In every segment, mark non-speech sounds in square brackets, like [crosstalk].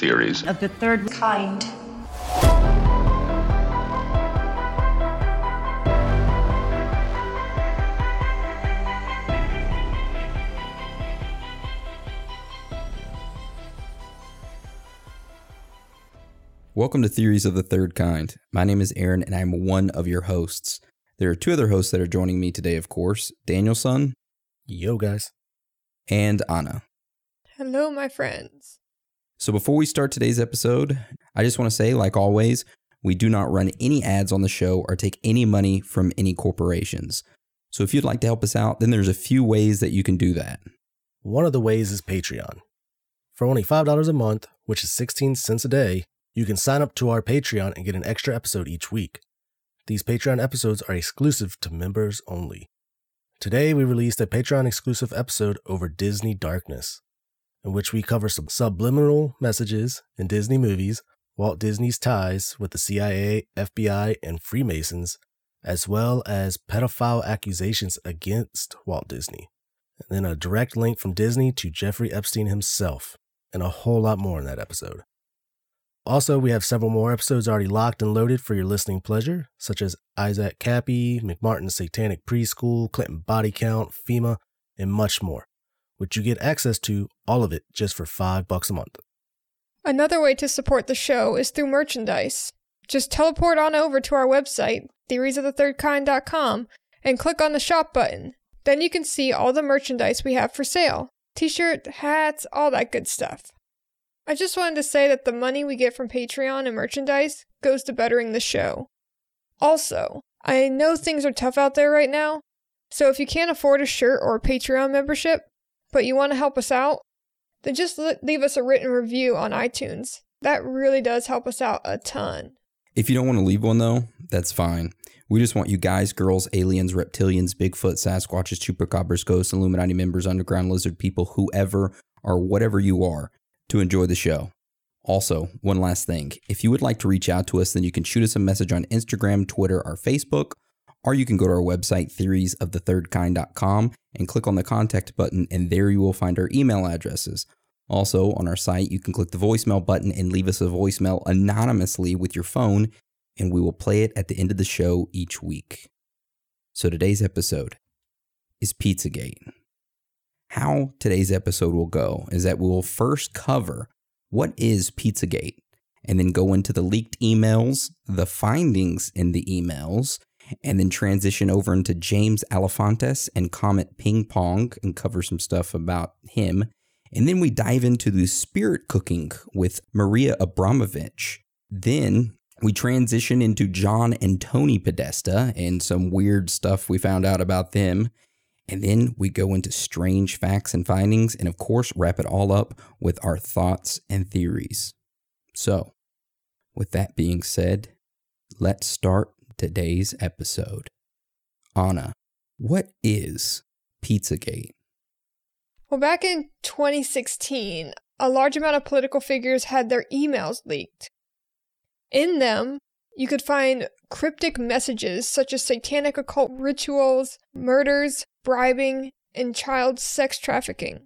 Welcome to theories of the third kind. Welcome to Theories of the Third Kind. My name is Aaron, and I'm one of your hosts. There are two other hosts that are joining me today, of course Danielson. Yo, guys. And Anna. Hello, my friends. So, before we start today's episode, I just want to say, like always, we do not run any ads on the show or take any money from any corporations. So, if you'd like to help us out, then there's a few ways that you can do that. One of the ways is Patreon. For only $5 a month, which is 16 cents a day, you can sign up to our Patreon and get an extra episode each week. These Patreon episodes are exclusive to members only. Today, we released a Patreon exclusive episode over Disney Darkness, in which we cover some subliminal messages in Disney movies, Walt Disney's ties with the CIA, FBI, and Freemasons, as well as pedophile accusations against Walt Disney, and then a direct link from Disney to Jeffrey Epstein himself, and a whole lot more in that episode. Also, we have several more episodes already locked and loaded for your listening pleasure, such as Isaac Kappy, McMartin's Satanic Preschool, Clinton Body Count, FEMA, and much more, which you get access to all of it just for five bucks a month. Another way to support the show is through merchandise. Just teleport on over to our website, theoriesofthethirdkind.com, and click on the shop button. Then you can see all the merchandise we have for sale t shirt, hats, all that good stuff. I just wanted to say that the money we get from Patreon and merchandise goes to bettering the show. Also, I know things are tough out there right now, so if you can't afford a shirt or a Patreon membership, but you want to help us out, then just leave us a written review on iTunes. That really does help us out a ton. If you don't want to leave one, though, that's fine. We just want you guys, girls, aliens, reptilians, Bigfoot, Sasquatches, Chupacabras, ghosts, Illuminati members, underground lizard people, whoever or whatever you are, to enjoy the show. Also, one last thing if you would like to reach out to us, then you can shoot us a message on Instagram, Twitter, or Facebook, or you can go to our website, theoriesofthethirdkind.com, and click on the contact button, and there you will find our email addresses. Also, on our site, you can click the voicemail button and leave us a voicemail anonymously with your phone, and we will play it at the end of the show each week. So, today's episode is Pizzagate. How today's episode will go is that we will first cover what is Pizzagate and then go into the leaked emails, the findings in the emails, and then transition over into James Alefantis and Comet Ping Pong and cover some stuff about him. And then we dive into the spirit cooking with Maria Abramovich. Then we transition into John and Tony Podesta and some weird stuff we found out about them. And then we go into strange facts and findings, and of course, wrap it all up with our thoughts and theories. So, with that being said, let's start today's episode. Anna, what is Pizzagate? Well, back in 2016, a large amount of political figures had their emails leaked. In them, you could find cryptic messages such as satanic occult rituals, murders, bribing, and child sex trafficking.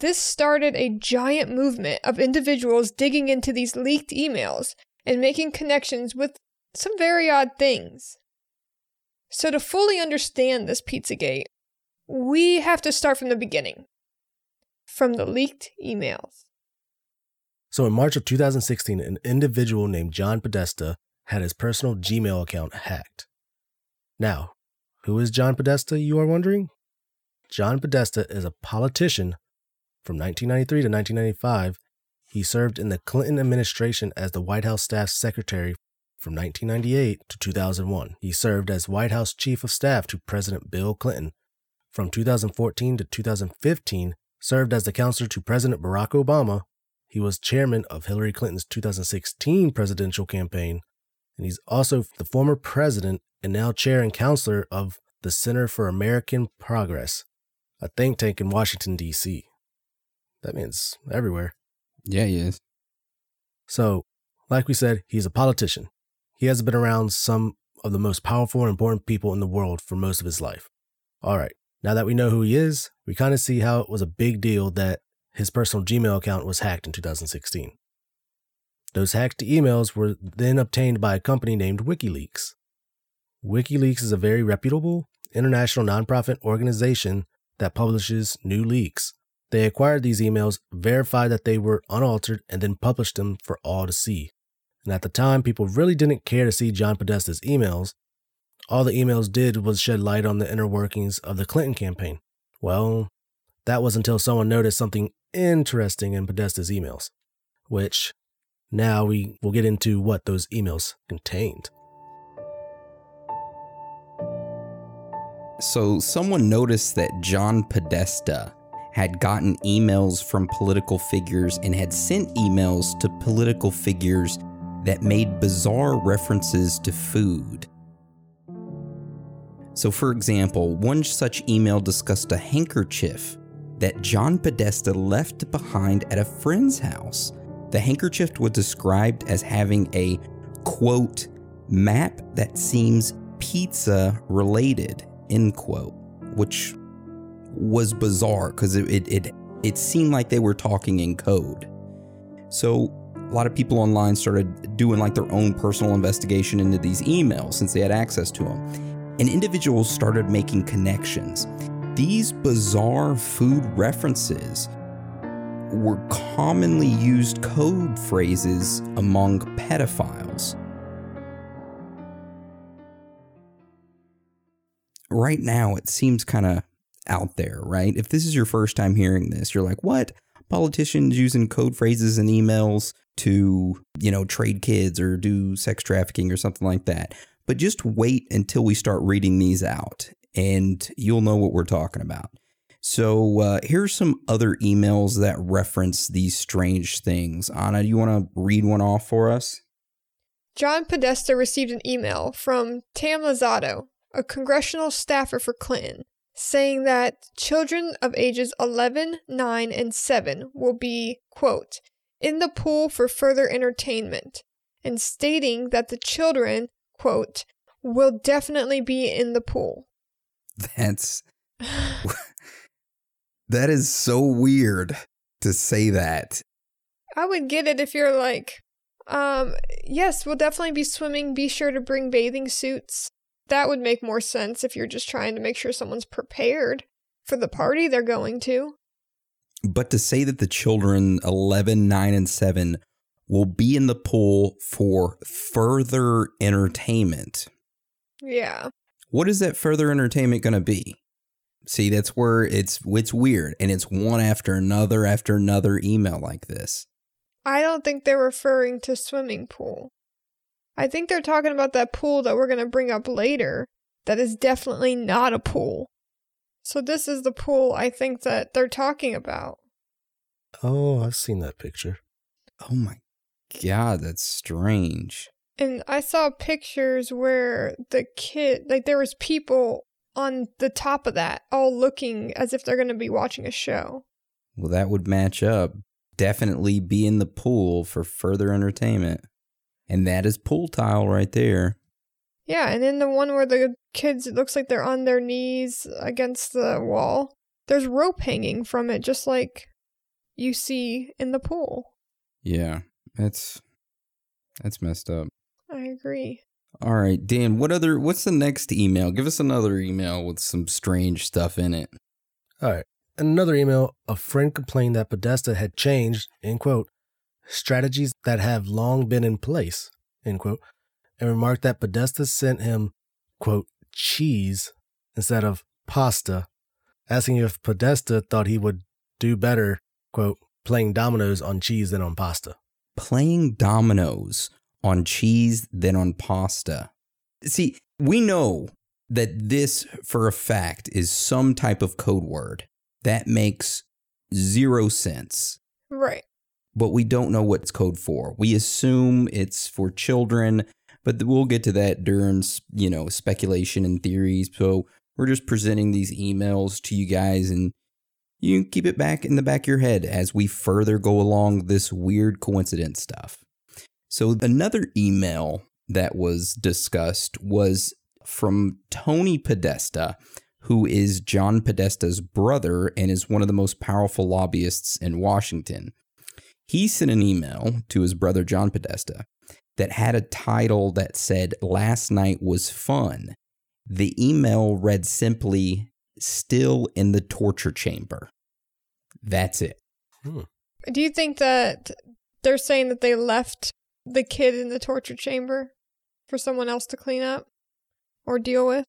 This started a giant movement of individuals digging into these leaked emails and making connections with some very odd things. So, to fully understand this Pizzagate, we have to start from the beginning from the leaked emails. So, in March of 2016, an individual named John Podesta had his personal Gmail account hacked. Now, who is John Podesta, you are wondering? John Podesta is a politician from 1993 to 1995. He served in the Clinton administration as the White House staff secretary from 1998 to 2001. He served as White House chief of staff to President Bill Clinton. From 2014 to 2015, served as the counselor to President Barack Obama. He was chairman of Hillary Clinton's 2016 presidential campaign, and he's also the former president and now chair and counselor of the Center for American Progress, a think tank in Washington, D.C. That means everywhere. Yeah, he is. So, like we said, he's a politician. He has been around some of the most powerful and important people in the world for most of his life. All right, now that we know who he is, we kind of see how it was a big deal that his personal Gmail account was hacked in 2016. Those hacked emails were then obtained by a company named WikiLeaks. WikiLeaks is a very reputable international nonprofit organization that publishes new leaks. They acquired these emails, verified that they were unaltered, and then published them for all to see. And at the time, people really didn't care to see John Podesta's emails. All the emails did was shed light on the inner workings of the Clinton campaign. Well, that was until someone noticed something interesting in Podesta's emails, which now we will get into what those emails contained. So, someone noticed that John Podesta had gotten emails from political figures and had sent emails to political figures that made bizarre references to food. So, for example, one such email discussed a handkerchief that John Podesta left behind at a friend's house. The handkerchief was described as having a quote, map that seems pizza related, end quote, which was bizarre because it, it, it, it seemed like they were talking in code. So a lot of people online started doing like their own personal investigation into these emails since they had access to them. And individuals started making connections. These bizarre food references were commonly used code phrases among pedophiles. Right now, it seems kind of out there, right? If this is your first time hearing this, you're like, what? Politicians using code phrases and emails to, you know, trade kids or do sex trafficking or something like that. But just wait until we start reading these out and you'll know what we're talking about. So uh, here's some other emails that reference these strange things. Anna, do you want to read one off for us? John Podesta received an email from Tam Luzzatto, a congressional staffer for Clinton, saying that children of ages 11, 9, and 7 will be, quote, in the pool for further entertainment, and stating that the children, quote, will definitely be in the pool. That's. [laughs] that is so weird to say that. I would get it if you're like, um, yes, we'll definitely be swimming. Be sure to bring bathing suits. That would make more sense if you're just trying to make sure someone's prepared for the party they're going to. But to say that the children 11, 9, and 7 will be in the pool for further entertainment. Yeah. What is that further entertainment going to be? See, that's where it's it's weird and it's one after another after another email like this. I don't think they're referring to swimming pool. I think they're talking about that pool that we're going to bring up later that is definitely not a pool. So this is the pool I think that they're talking about. Oh, I've seen that picture. Oh my god, that's strange. And I saw pictures where the kid, like there was people on the top of that, all looking as if they're going to be watching a show. Well, that would match up. Definitely be in the pool for further entertainment. And that is pool tile right there. Yeah, and in the one where the kids, it looks like they're on their knees against the wall, there's rope hanging from it, just like you see in the pool. Yeah, that's that's messed up. I agree. All right, Dan, what other what's the next email? Give us another email with some strange stuff in it. All right. Another email, a friend complained that Podesta had changed, end quote, strategies that have long been in place, end quote, and remarked that Podesta sent him, quote, cheese instead of pasta, asking if Podesta thought he would do better, quote, playing dominoes on cheese than on pasta. Playing dominoes on cheese than on pasta. See, we know that this for a fact is some type of code word that makes zero sense. Right. But we don't know what it's code for. We assume it's for children, but we'll get to that during, you know, speculation and theories. So we're just presenting these emails to you guys and you keep it back in the back of your head as we further go along this weird coincidence stuff. So, another email that was discussed was from Tony Podesta, who is John Podesta's brother and is one of the most powerful lobbyists in Washington. He sent an email to his brother John Podesta that had a title that said, Last night was fun. The email read simply, Still in the torture chamber. That's it. Hmm. Do you think that they're saying that they left the kid in the torture chamber for someone else to clean up or deal with?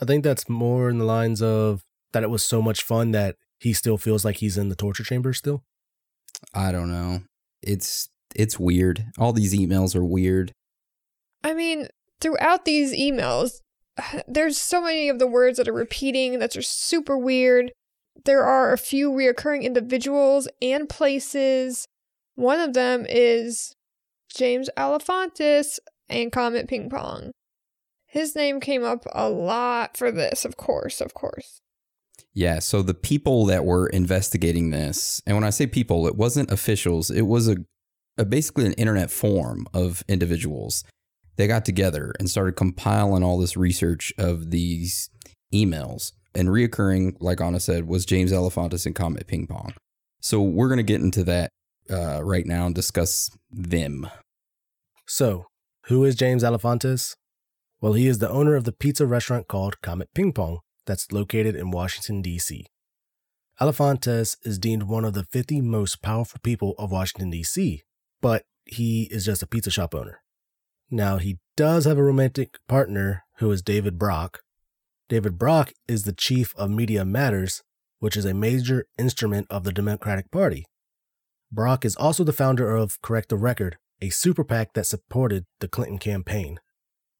I think that's more in the lines of that it was so much fun that he still feels like he's in the torture chamber still. I don't know. It's it's weird. All these emails are weird. I mean, throughout these emails, [sighs] there's so many of the words that are repeating that are super weird. There are a few reoccurring individuals and places. One of them is James Alefantis and Comet Ping Pong. His name came up a lot for this, of course, of course. Yeah, so the people that were investigating this, and when I say people, it wasn't officials, it was a, a basically an internet forum of individuals. They got together and started compiling all this research of these emails. And reoccurring, like Anna said, was James Alefantis and Comet Ping Pong. So we're going to get into that uh, right now and discuss them. So, who is James Alefantis? Well, he is the owner of the pizza restaurant called Comet Ping Pong that's located in Washington, D.C. Alefantis is deemed one of the 50 most powerful people of Washington, D.C., but he is just a pizza shop owner. Now, he does have a romantic partner who is David Brock. David Brock is the chief of Media Matters, which is a major instrument of the Democratic Party. Brock is also the founder of Correct the Record, a super PAC that supported the Clinton campaign.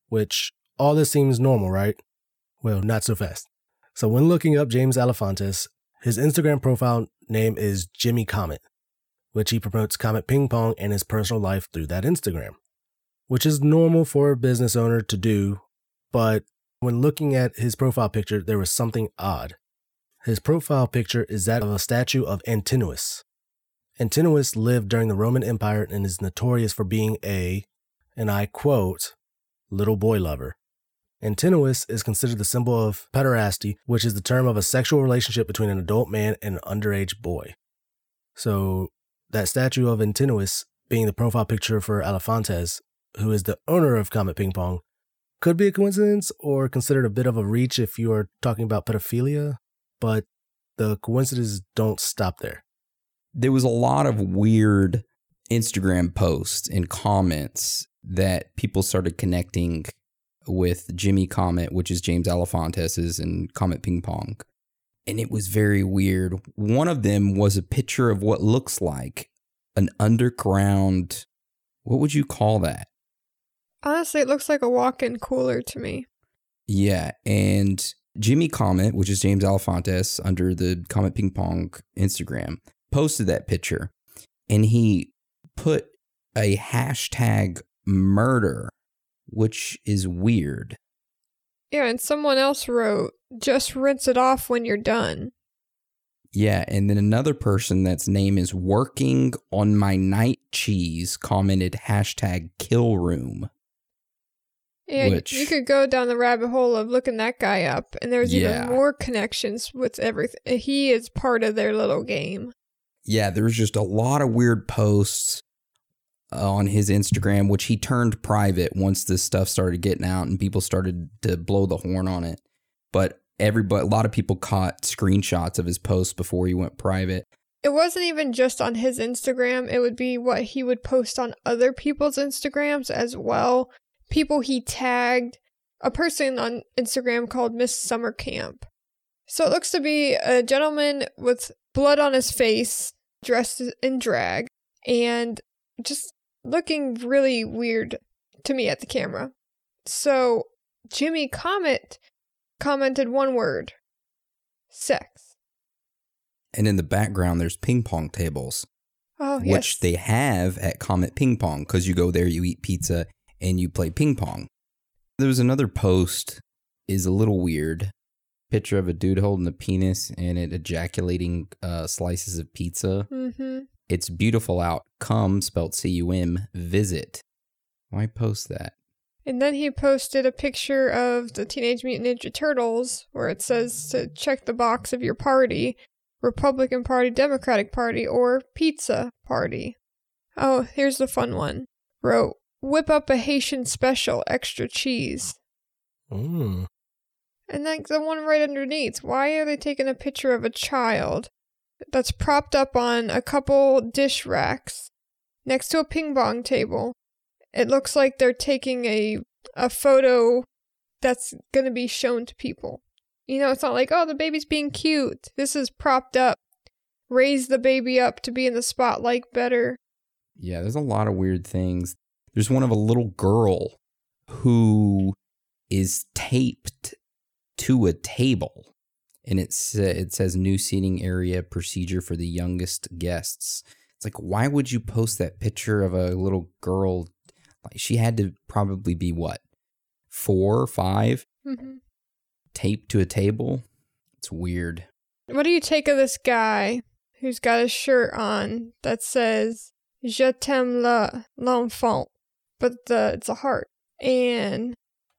Which, all this seems normal, right? Well, not so fast. So, when looking up James Alefantis, his Instagram profile name is Jimmy Comet, which he promotes Comet Ping Pong and his personal life through that Instagram, which is normal for a business owner to do. But when looking at his profile picture, there was something odd. His profile picture is that of a statue of Antinous. Antinous lived during the Roman Empire and is notorious for being a, and I quote, little boy lover. Antinous is considered the symbol of pederasty, which is the term of a sexual relationship between an adult man and an underage boy. So, that statue of Antinous being the profile picture for Alefantis, who is the owner of Comet Ping Pong, could be a coincidence or considered a bit of a reach if you are talking about pedophilia, but the coincidences don't stop there. There was a lot of weird Instagram posts and comments that people started connecting with Jimmy Comet, which is James Alefantis' and Comet Ping Pong. And it was very weird. One of them was a picture of what looks like an underground, what would you call that? Honestly, it looks like a walk in cooler to me. Yeah. And Jimmy Comet, which is James Alefantis under the Comet Ping Pong Instagram, posted that picture and he put a hashtag murder, which is weird. Yeah, and someone else wrote, just rinse it off when you're done. Yeah, and then another person that's name is working on my night cheese commented hashtag kill room. Yeah, Which- you could go down the rabbit hole of looking that guy up, and there's Yeah. even more connections with everything. He is part of their little game. Yeah, there's just a lot of weird posts Uh, on his Instagram, which he turned private once this stuff started getting out and people started to blow the horn on it. But everybody, a lot of people caught screenshots of his posts before he went private. It wasn't even just on his Instagram, it would be what he would post on other people's Instagrams as well. People he tagged, a person on Instagram called Miss Summer Camp. So it looks to be a gentleman with blood on his face, dressed in drag, and just looking really weird to me at the camera. So Jimmy Comet commented one word sex. And in the background, there's ping pong tables, Oh, which yes. they have at Comet Ping Pong because you go there, you eat pizza, and you play ping pong. There was another post, is a little weird. Picture of a dude holding a penis and it ejaculating uh, slices of pizza. mm-hmm. It's beautiful out. Come, spelt C U M, visit. Why post that? And then he posted a picture of the Teenage Mutant Ninja Turtles where it says to check the box of your party Republican Party, Democratic Party, or Pizza Party. Oh, here's the fun one. Wrote, whip up a Haitian special, extra cheese. Mm. And like the one right underneath, why are they taking a picture of a child that's propped up on a couple dish racks next to a ping pong table? It looks like they're taking a a photo that's going to be shown to people. You know, it's not like, oh, the baby's being cute. This is propped up. Raise the baby up to be in the spotlight better. Yeah, there's a lot of weird things. There's one of a little girl who is taped to a table and it's uh, it says new seating area procedure for the youngest guests. It's like why would you post that picture of a little girl like she had to probably be what? 4 5 hmm taped to a table? It's weird. What do you take of this guy who's got a shirt on that says Je t'aime la l'enfant, but the it's a heart, and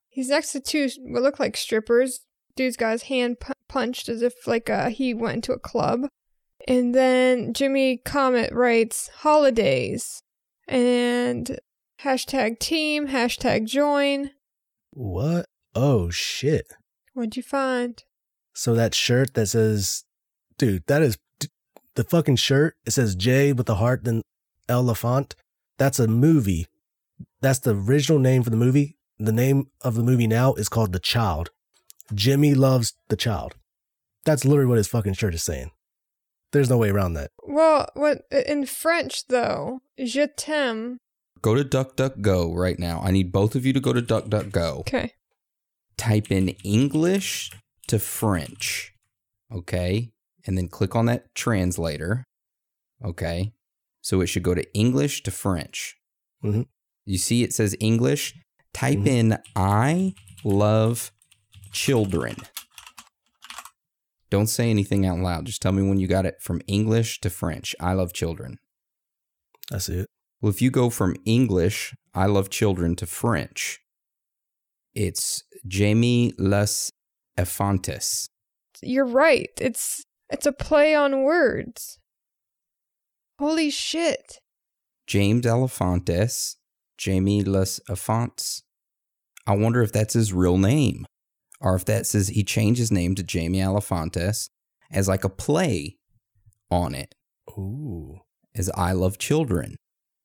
he's next to two what look like strippers. Dude's got his hand punched as if like uh, he went into a club, and then Jimmy Comet writes holidays and hashtag team hashtag join. What? Oh shit. What'd you find? So that shirt that says, dude, that is the fucking shirt. It says J with the heart, then Elephant. That's a movie. That's the original name for the movie. The name of the movie now is called The Child. Jimmy loves the child. That's literally what his fucking shirt is saying. There's no way around that. Well, what in French though? Je t'aime. Go to DuckDuckGo right now. I need both of you to go to DuckDuckGo. Okay. type in English to French, okay? And then click on that translator, okay? So it should go to English to French. Mhm. You see it says English? Type Mhm. in I love children. Don't say anything out loud. Just tell me when you got it from English to French. I love children. That's it. Well, if you go from English, I love children, to French, it's Jamie Les Efantes. You're right. It's it's a play on words. Holy shit. James Elefantes, Jamie Les Efantes. I wonder if that's his real name, or that says he changed his name to Jamie Elefantes as like a play on it, Ooh. as I love children.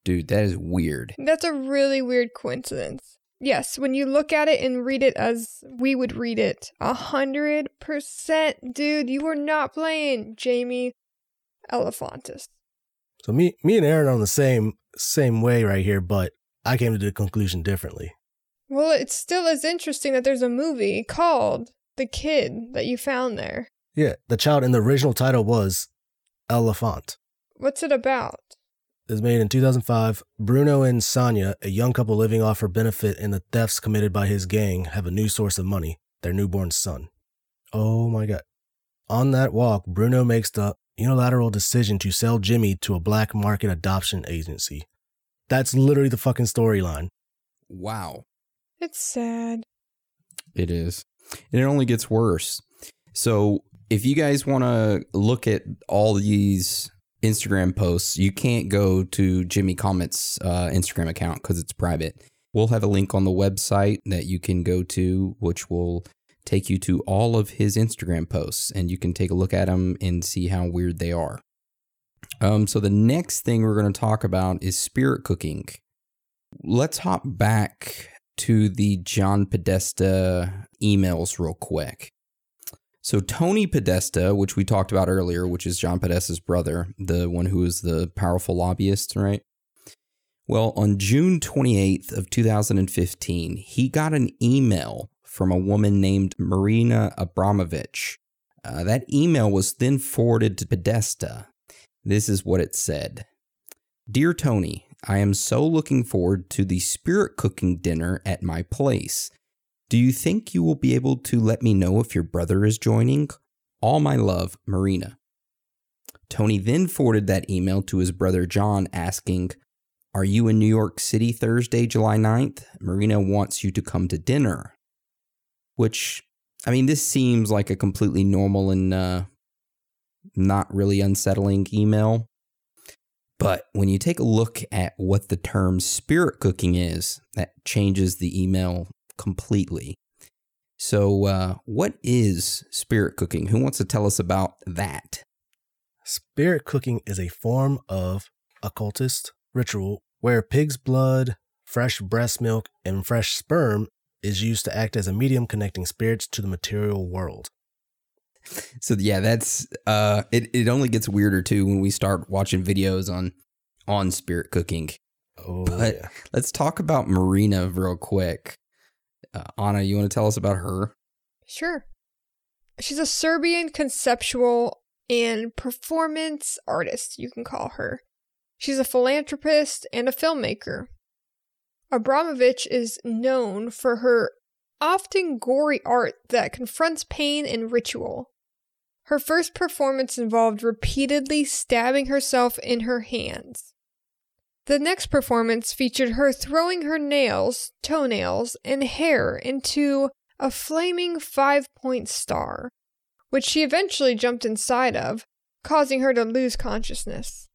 Dude, that is weird. That's a really weird coincidence. Yes, when you look at it and read it as we would read it, a hundred percent, dude, you were not playing Jamie Elephantis. So me, me and Aaron are on the same same way right here, but I came to the conclusion differently. Well, it's still as interesting that there's a movie called The Kid that you found there. Yeah, the child in the original title was Elephant. What's it about? It was made in 2005. Bruno and Sonia, a young couple living off her benefit in the thefts committed by his gang, have a new source of money their newborn son. Oh my god. On that walk, Bruno makes the unilateral decision to sell Jimmy to a black market adoption agency. That's literally the fucking storyline. Wow. It's sad. It is. And it only gets worse. So if you guys want to look at all these Instagram posts, you can't go to Jimmy Comet's uh, Instagram account because it's private. We'll have a link on the website that you can go to, which will take you to all of his Instagram posts, and you can take a look at them and see how weird they are. Um, so the next thing we're going to talk about is spirit cooking. Let's hop back to the John Podesta emails real quick. So Tony Podesta, which we talked about earlier, which is John Podesta's brother, the one who is the powerful lobbyist, right? Well, on June 28th of 2015, he got an email from a woman named Marina Abramovich. Uh, that email was then forwarded to Podesta. This is what it said. Dear Tony, I am so looking forward to the spirit cooking dinner at my place. Do you think you will be able to let me know if your brother is joining? All my love, Marina. Tony then forwarded that email to his brother John asking, Are you in New York City Thursday, July 9th? Marina wants you to come to dinner. Which, I mean, this seems like a completely normal and uh, not really unsettling email. But when you take a look at what the term spirit cooking is, that changes the email completely. So, uh, what is spirit cooking? Who wants to tell us about that? Spirit cooking is a form of occultist ritual where pig's blood, fresh breast milk, and fresh sperm is used to act as a medium connecting spirits to the material world. So yeah, that's uh it it only gets weirder too when we start watching videos on on spirit cooking. Oh, But yeah. let's talk about Marina real quick. Uh, Anna, you want to tell us about her? Sure. She's a Serbian conceptual and performance artist, you can call her. She's a philanthropist and a filmmaker. Abramovich is known for her often gory art that confronts pain and ritual. Her first performance involved repeatedly stabbing herself in her hands. The next performance featured her throwing her nails, toenails, and hair into a flaming five point star, which she eventually jumped inside of, causing her to lose consciousness.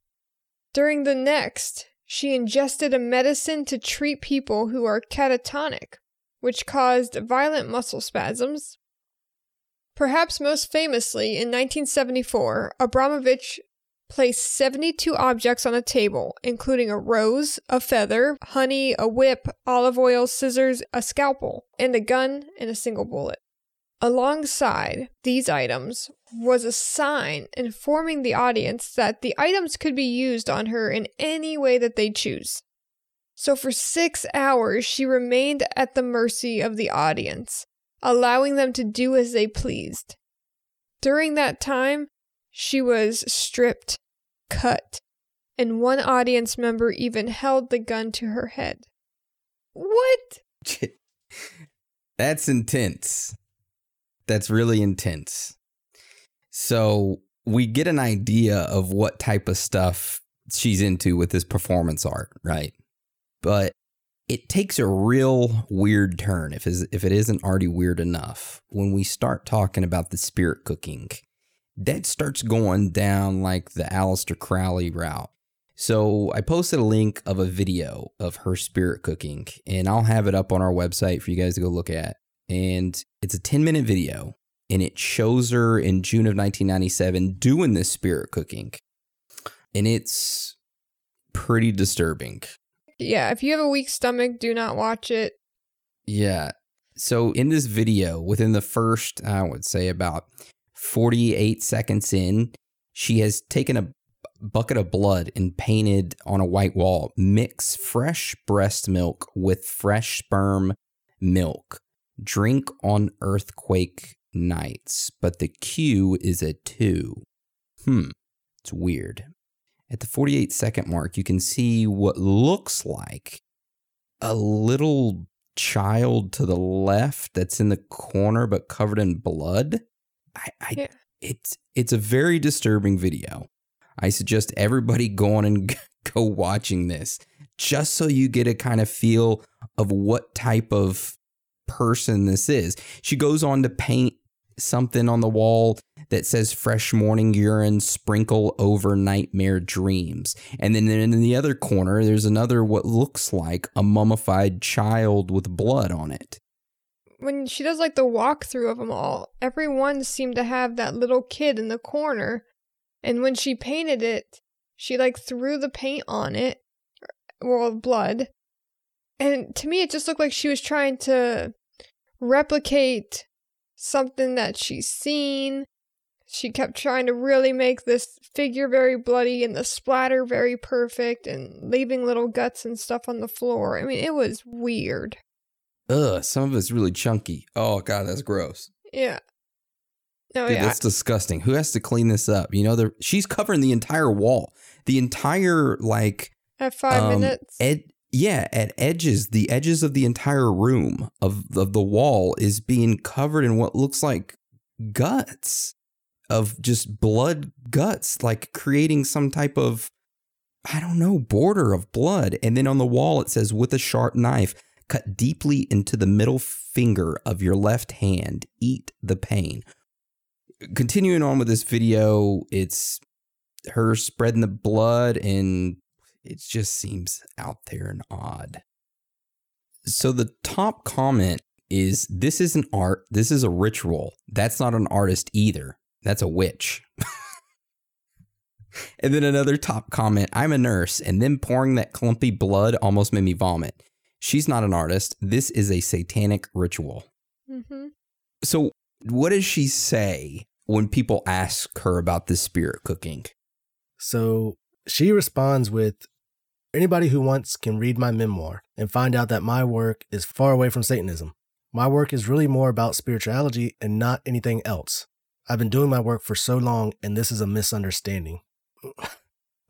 During the next, she ingested a medicine to treat people who are catatonic, which caused violent muscle spasms. Perhaps most famously, in 1974, Abramovich placed 72 objects on a table, including a rose, a feather, honey, a whip, olive oil, scissors, a scalpel, and a gun and a single bullet. Alongside these items was a sign informing the audience that the items could be used on her in any way that they choose. So for six hours, she remained at the mercy of the audience, allowing them to do as they pleased. During that time, she was stripped, cut, and one audience member even held the gun to her head. What? [laughs] That's intense. That's really intense. So we get an idea of what type of stuff she's into with this performance art, right? But it takes a real weird turn if if it isn't already weird enough when we start talking about the spirit cooking. That starts going down like the Aleister Crowley route. So I posted a link of a video of her spirit cooking, and I'll have it up on our website for you guys to go look at. And it's a 10 minute video, and it shows her in June of 1997 doing this spirit cooking. And it's pretty disturbing. Yeah, if you have a weak stomach, do not watch it. Yeah. So in this video, within the first, I would say about 48 seconds in, she has taken a bucket of blood and painted on a white wall, mix fresh breast milk with fresh sperm milk. Drink on earthquake nights, but the Q is a two. Hmm, it's weird. At the 48 second mark, you can see what looks like a little child to the left that's in the corner but covered in blood. I, I Yeah. it's it's a very disturbing video. I suggest everybody go on and [laughs] go watching this just so you get a kind of feel of what type of person this is. She goes on to paint something on the wall that says fresh morning urine sprinkle over nightmare dreams. And then in the other corner there's another what looks like a mummified child with blood on it. When she does like the walkthrough of them all, every one seemed to have that little kid in the corner. And when she painted it, she like threw the paint on it, er, well, blood. And to me, it just looked like she was trying to replicate something that she's seen. She kept trying to really make this figure very bloody and the splatter very perfect and leaving little guts and stuff on the floor. I mean, it was weird. Ugh, some of it's really chunky. Oh god, that's gross. Yeah. No, Dude, yeah. that's disgusting. Who has to clean this up? You know, the, she's covering the entire wall, the entire like At five um, minutes. Ed, yeah, at edges, the edges of the entire room of of the wall is being covered in what looks like guts of just blood guts, like creating some type of I don't know, border of blood. And then on the wall, it says, with a sharp knife, cut deeply into the middle finger of your left hand, eat the pain. Continuing on with this video, it's her spreading the blood, and it just seems out there and odd. So the top comment is this isn't art, this is a ritual. That's not an artist either. That's a witch. [laughs] and then another top comment I'm a nurse, and then pouring that clumpy blood almost made me vomit. She's not an artist. This is a satanic ritual. Mm-hmm. So, what does she say when people ask her about this spirit cooking? So she responds with Anybody who wants can read my memoir and find out that my work is far away from Satanism. My work is really more about spirituality and not anything else. I've been doing my work for so long, and this is a misunderstanding. [laughs]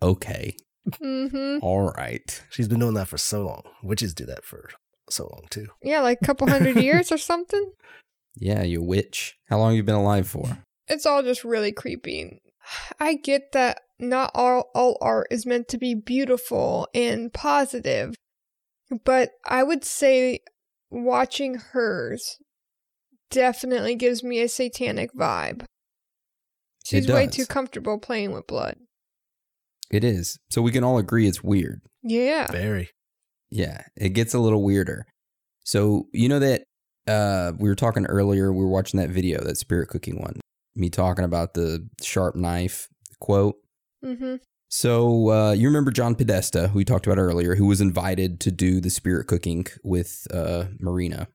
Okay. Mm-hmm. All right. She's been doing that for so long. Witches do that for so long, too. Yeah, like a couple hundred [laughs] years or something. Yeah, you witch. How long you been alive for? It's all just really creepy. I get that not all, all art is meant to be beautiful and positive, but I would say watching hers definitely gives me a satanic vibe. She's way too comfortable playing with blood. It is. So we can all agree it's weird. Yeah. Very. Yeah, it gets a little weirder. So, you know that uh we were talking earlier, we were watching that video, that spirit cooking one. Me talking about the sharp knife quote. Mm-hmm. So, uh you remember John Podesta, who we talked about earlier, who was invited to do the spirit cooking with uh Marina.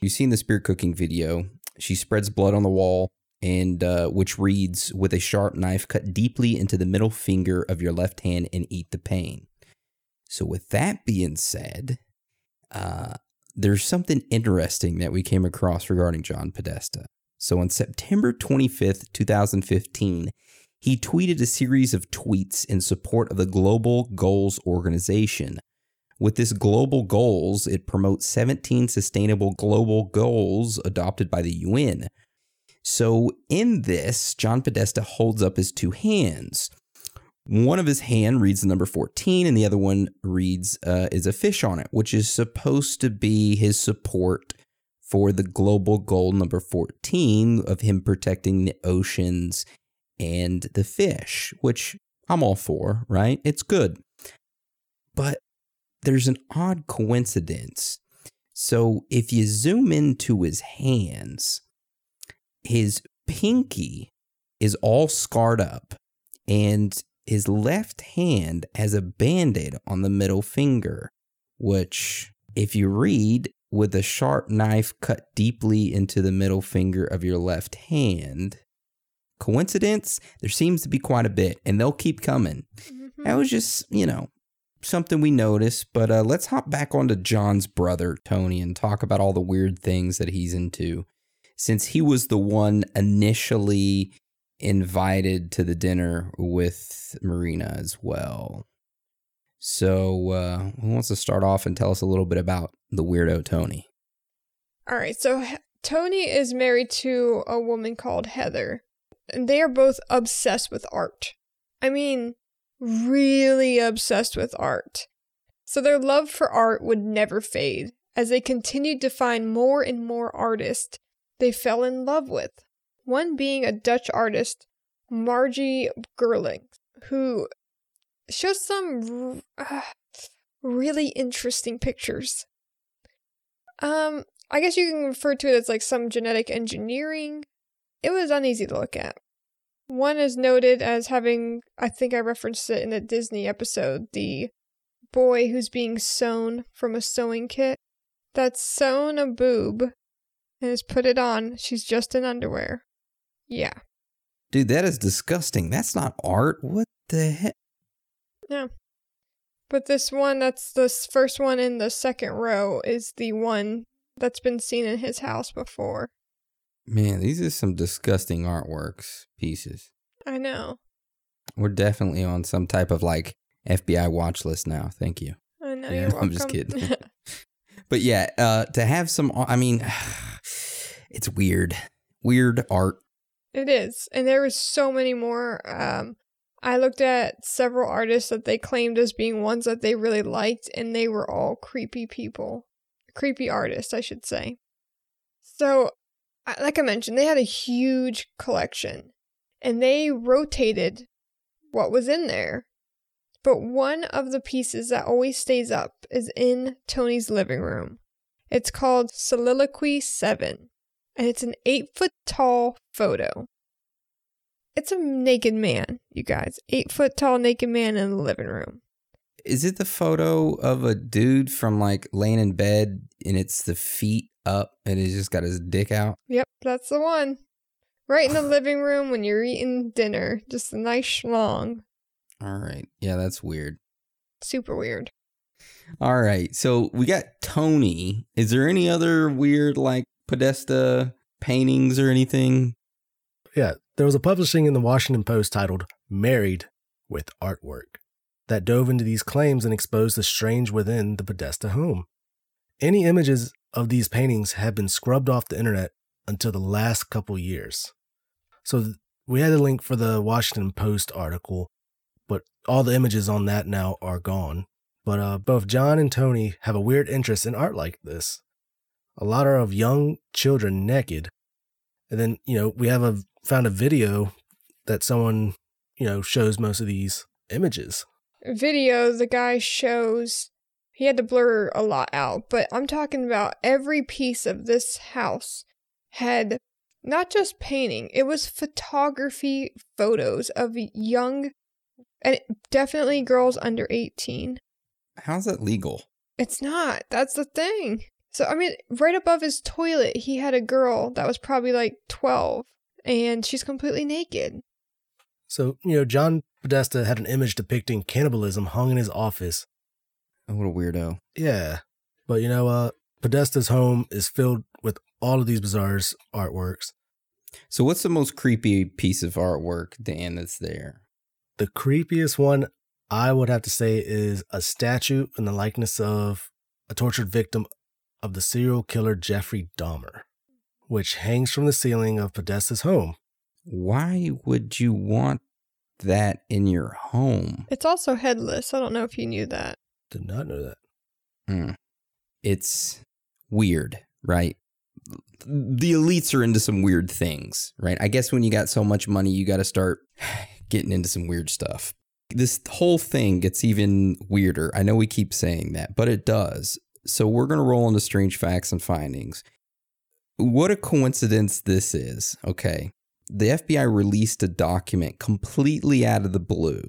You've seen the spirit cooking video. She spreads blood on the wall and uh, which reads with a sharp knife cut deeply into the middle finger of your left hand and eat the pain so with that being said uh, there's something interesting that we came across regarding john podesta so on september 25th 2015 he tweeted a series of tweets in support of the global goals organization with this global goals, it promotes 17 sustainable global goals adopted by the UN. So in this, John Podesta holds up his two hands. One of his hand reads the number 14 and the other one reads uh, is a fish on it, which is supposed to be his support for the global goal number 14 of him protecting the oceans and the fish, which I'm all for, right? It's good. But there's an odd coincidence. So if you zoom into his hands, his pinky is all scarred up, and his left hand has a band aid on the middle finger, which, if you read, with a sharp knife cut deeply into the middle finger of your left hand. Coincidence? There seems to be quite a bit, and they'll keep coming. Mhm. That was just, you know, something we noticed. But uh, let's hop back onto John's brother, Tony, and talk about all the weird things that he's into. Since he was the one initially invited to the dinner with Marina as well. So, uh, who wants to start off and tell us a little bit about the weirdo Tony? All right, so Tony is married to a woman called Heather, and they are both obsessed with art. I mean, really obsessed with art. So their love for art would never fade as they continued to find more and more artists they fell in love with. One being a Dutch artist, Margi Gerling, who shows some r- uh, really interesting pictures. Um, I guess you can refer to it as like some genetic engineering. It was uneasy to look at. One is noted as having, I think I referenced it in a Disney episode, the boy who's being sewn from a sewing kit. That's sewn a boob and has put it on. She's just in underwear. Yeah. Dude, that is disgusting. That's not art. What the heck? But this one, that's the first one in the second row, is the one that's been seen in his house before. Man, these are some disgusting artworks pieces. I know. We're definitely on some type of like FBI watch list now. Thank you. I know. Yeah. [laughs] I'm just kidding. [laughs] But yeah, uh, to have some, I mean, [sighs] it's weird. Weird art. It is. And there is so many more. Um, I looked at several artists that they claimed as being ones that they really liked, and they were all creepy people. Creepy artists, I should say. So, like I mentioned, they had a huge collection and they rotated what was in there. But one of the pieces that always stays up is in Tony's living room. It's called Soliloquy 7, and it's an 8 foot tall photo. It's a naked man, you guys. 8 foot tall naked man in the living room. Is it the photo of a dude from like laying in bed and it's the feet up and he's just got his dick out? Yep, that's the one. Right in the living room when you're eating dinner. Just a nice schlong. All right. Yeah, that's weird. Super weird. All right. So we got Tony. Is there any other weird like Podesta paintings or anything? Yeah, there was a publishing in the Washington Post titled Married with Artwork that dove into these claims and exposed the strange within the Podesta home. Any images of these paintings have been scrubbed off the internet until the last couple years. So we had a link for the Washington Post article, but all the images on that now are gone. But uh, both John and Tony have a weird interest in art like this. A lot are of young children naked. And then, you know, we have a found a video that someone, you know, shows most of these images. Video, the guy shows he had to blur a lot out, but I'm talking about every piece of this house had not just painting, it was photography photos of young and definitely girls under 18. How's that legal? It's not. That's the thing. So, I mean, right above his toilet, he had a girl that was probably like 12, and she's completely naked. So, you know, John Podesta had an image depicting cannibalism hung in his office. Oh, what a weirdo. Yeah. But, you know, uh, Podesta's home is filled with all of these bizarre artworks. So what's the most creepy piece of artwork, Dan, that's there? The creepiest one I would have to say is a statue in the likeness of a tortured victim of the serial killer Jeffrey Dahmer, which hangs from the ceiling of Podesta's home. Why would you want that in your home? It's also headless. I don't know if you knew that. Did not know that. Hmm. It's weird, right? The elites are into some weird things, right? I guess when you got so much money, you got to start [sighs] getting into some weird stuff. This whole thing gets even weirder. I know we keep saying that, but it does. So we're going to roll into strange facts and findings. What a coincidence this is. Okay. The FBI released a document completely out of the blue.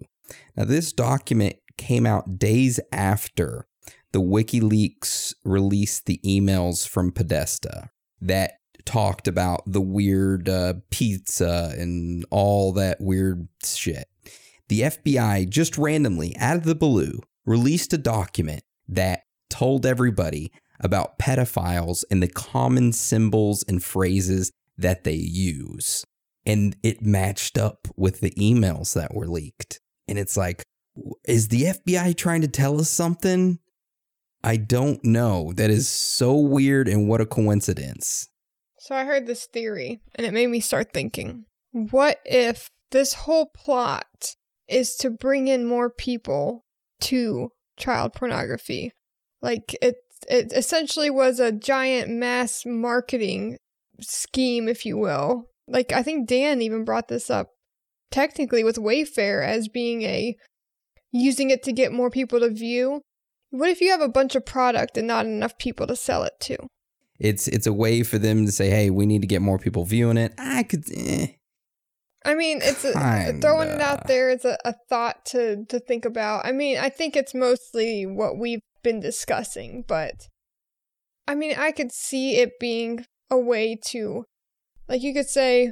Now, this document came out days after the WikiLeaks released the emails from Podesta that talked about the weird uh, pizza and all that weird shit. The FBI just randomly, out of the blue, released a document that told everybody about pedophiles and the common symbols and phrases that they use. And it matched up with the emails that were leaked. And it's like, is the FBI trying to tell us something? I don't know. That is so weird and what a coincidence. So I heard this theory and it made me start thinking what if this whole plot is to bring in more people to child pornography? Like it, it essentially was a giant mass marketing scheme, if you will. Like I think Dan even brought this up technically with Wayfair as being a using it to get more people to view. What if you have a bunch of product and not enough people to sell it to? It's it's a way for them to say, "Hey, we need to get more people viewing it." I could. Eh. I mean, it's a, throwing it out there. It's a, a thought to to think about. I mean, I think it's mostly what we've been discussing, but I mean, I could see it being a way to, like, you could say,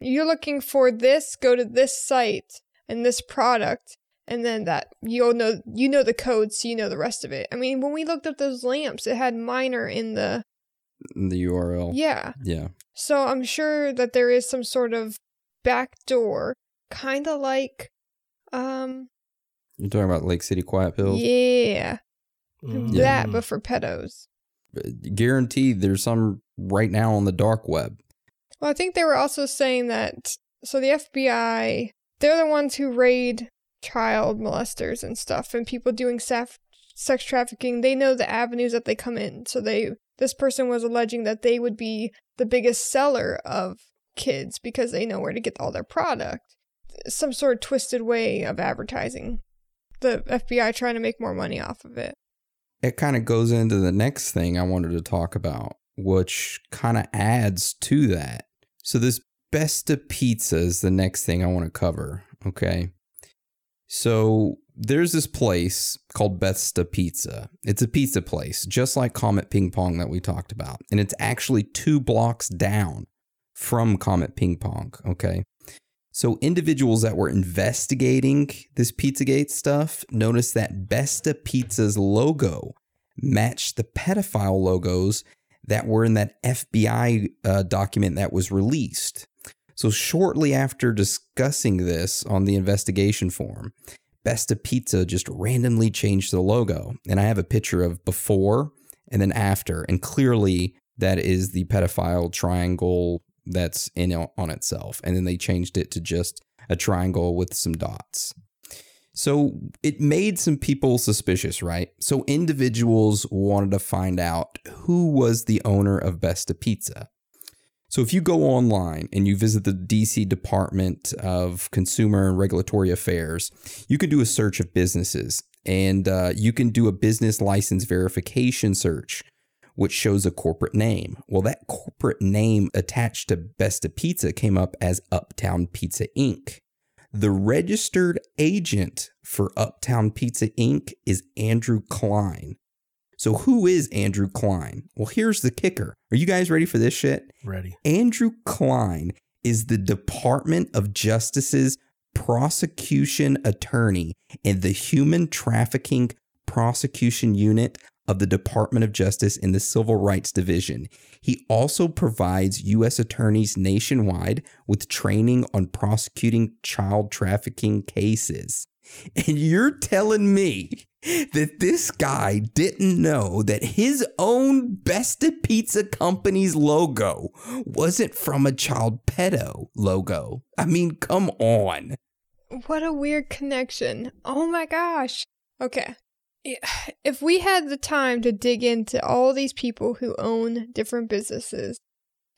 you're looking for this, go to this site and this product, and then that you'll know you know the code, so you know the rest of it. I mean, when we looked up those lamps, it had minor in the in the URL. yeah. Yeah. So I'm sure that there is some sort of back door, kind of like, um, You're talking about Lake City Quiet Pills. yeah, Mm. that, but for pedos. Guaranteed, there's some right now on the dark web. Well, I think they were also saying that. So the FBI they're the ones who raid child molesters and stuff and people doing saf- sex trafficking. They know the avenues that they come in. So they this person was alleging that they would be the biggest seller of kids because they know where to get all their product. Some sort of twisted way of advertising. The FBI trying to make more money off of it. It kind of goes into the next thing I wanted to talk about, which kind of adds to that. So, this Besta Pizza is the next thing I want to cover. Okay. So, there's this place called Besta Pizza. It's a pizza place, just like Comet Ping Pong that we talked about. And it's actually two blocks down from Comet Ping Pong. Okay. So, individuals that were investigating this Pizzagate stuff noticed that Besta Pizza's logo matched the pedophile logos that were in that FBI uh, document that was released. So, shortly after discussing this on the investigation form, Besta Pizza just randomly changed the logo. And I have a picture of before and then after. And clearly, that is the pedophile triangle that's in on itself. And then they changed it to just a triangle with some dots. So it made some people suspicious, right? So individuals wanted to find out who was the owner of Besta Pizza. So if you go online and you visit the DC Department of Consumer and Regulatory Affairs, you can do a search of businesses and uh, you can do a business license verification search, which shows a corporate name. Well, that corporate name attached to Besta Pizza came up as Uptown Pizza Inc. The registered agent for Uptown Pizza Inc. is Andrew Klein. So, who is Andrew Klein? Well, here's the kicker. Are you guys ready for this shit? Ready. Andrew Klein is the Department of Justice's prosecution attorney in the Human Trafficking Prosecution Unit of the Department of Justice in the Civil Rights Division. He also provides U.S. attorneys nationwide with training on prosecuting child trafficking cases. [laughs] And you're telling me that this guy didn't know that his own Besta Pizza Company's logo wasn't from a child pedo logo. I mean, come on. What a weird connection. Oh my gosh. Okay. [sighs] If we had the time to dig into all these people who own different businesses,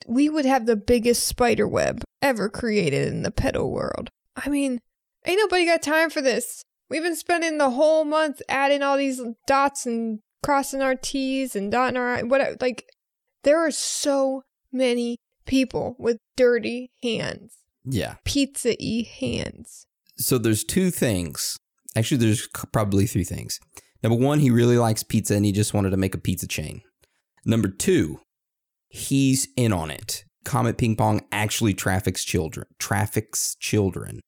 we would have the biggest spider web ever created in the pedo world. I mean, ain't nobody got time for this. We've been spending the whole month adding all these dots and crossing our T's and dotting our I. What like there are so many people with dirty hands. Yeah. Pizza y hands. So there's two things. Actually, there's probably three things. Number one, he really likes pizza and he just wanted to make a pizza chain. Number two, he's in on it. Comet Ping Pong actually traffics children, traffics children,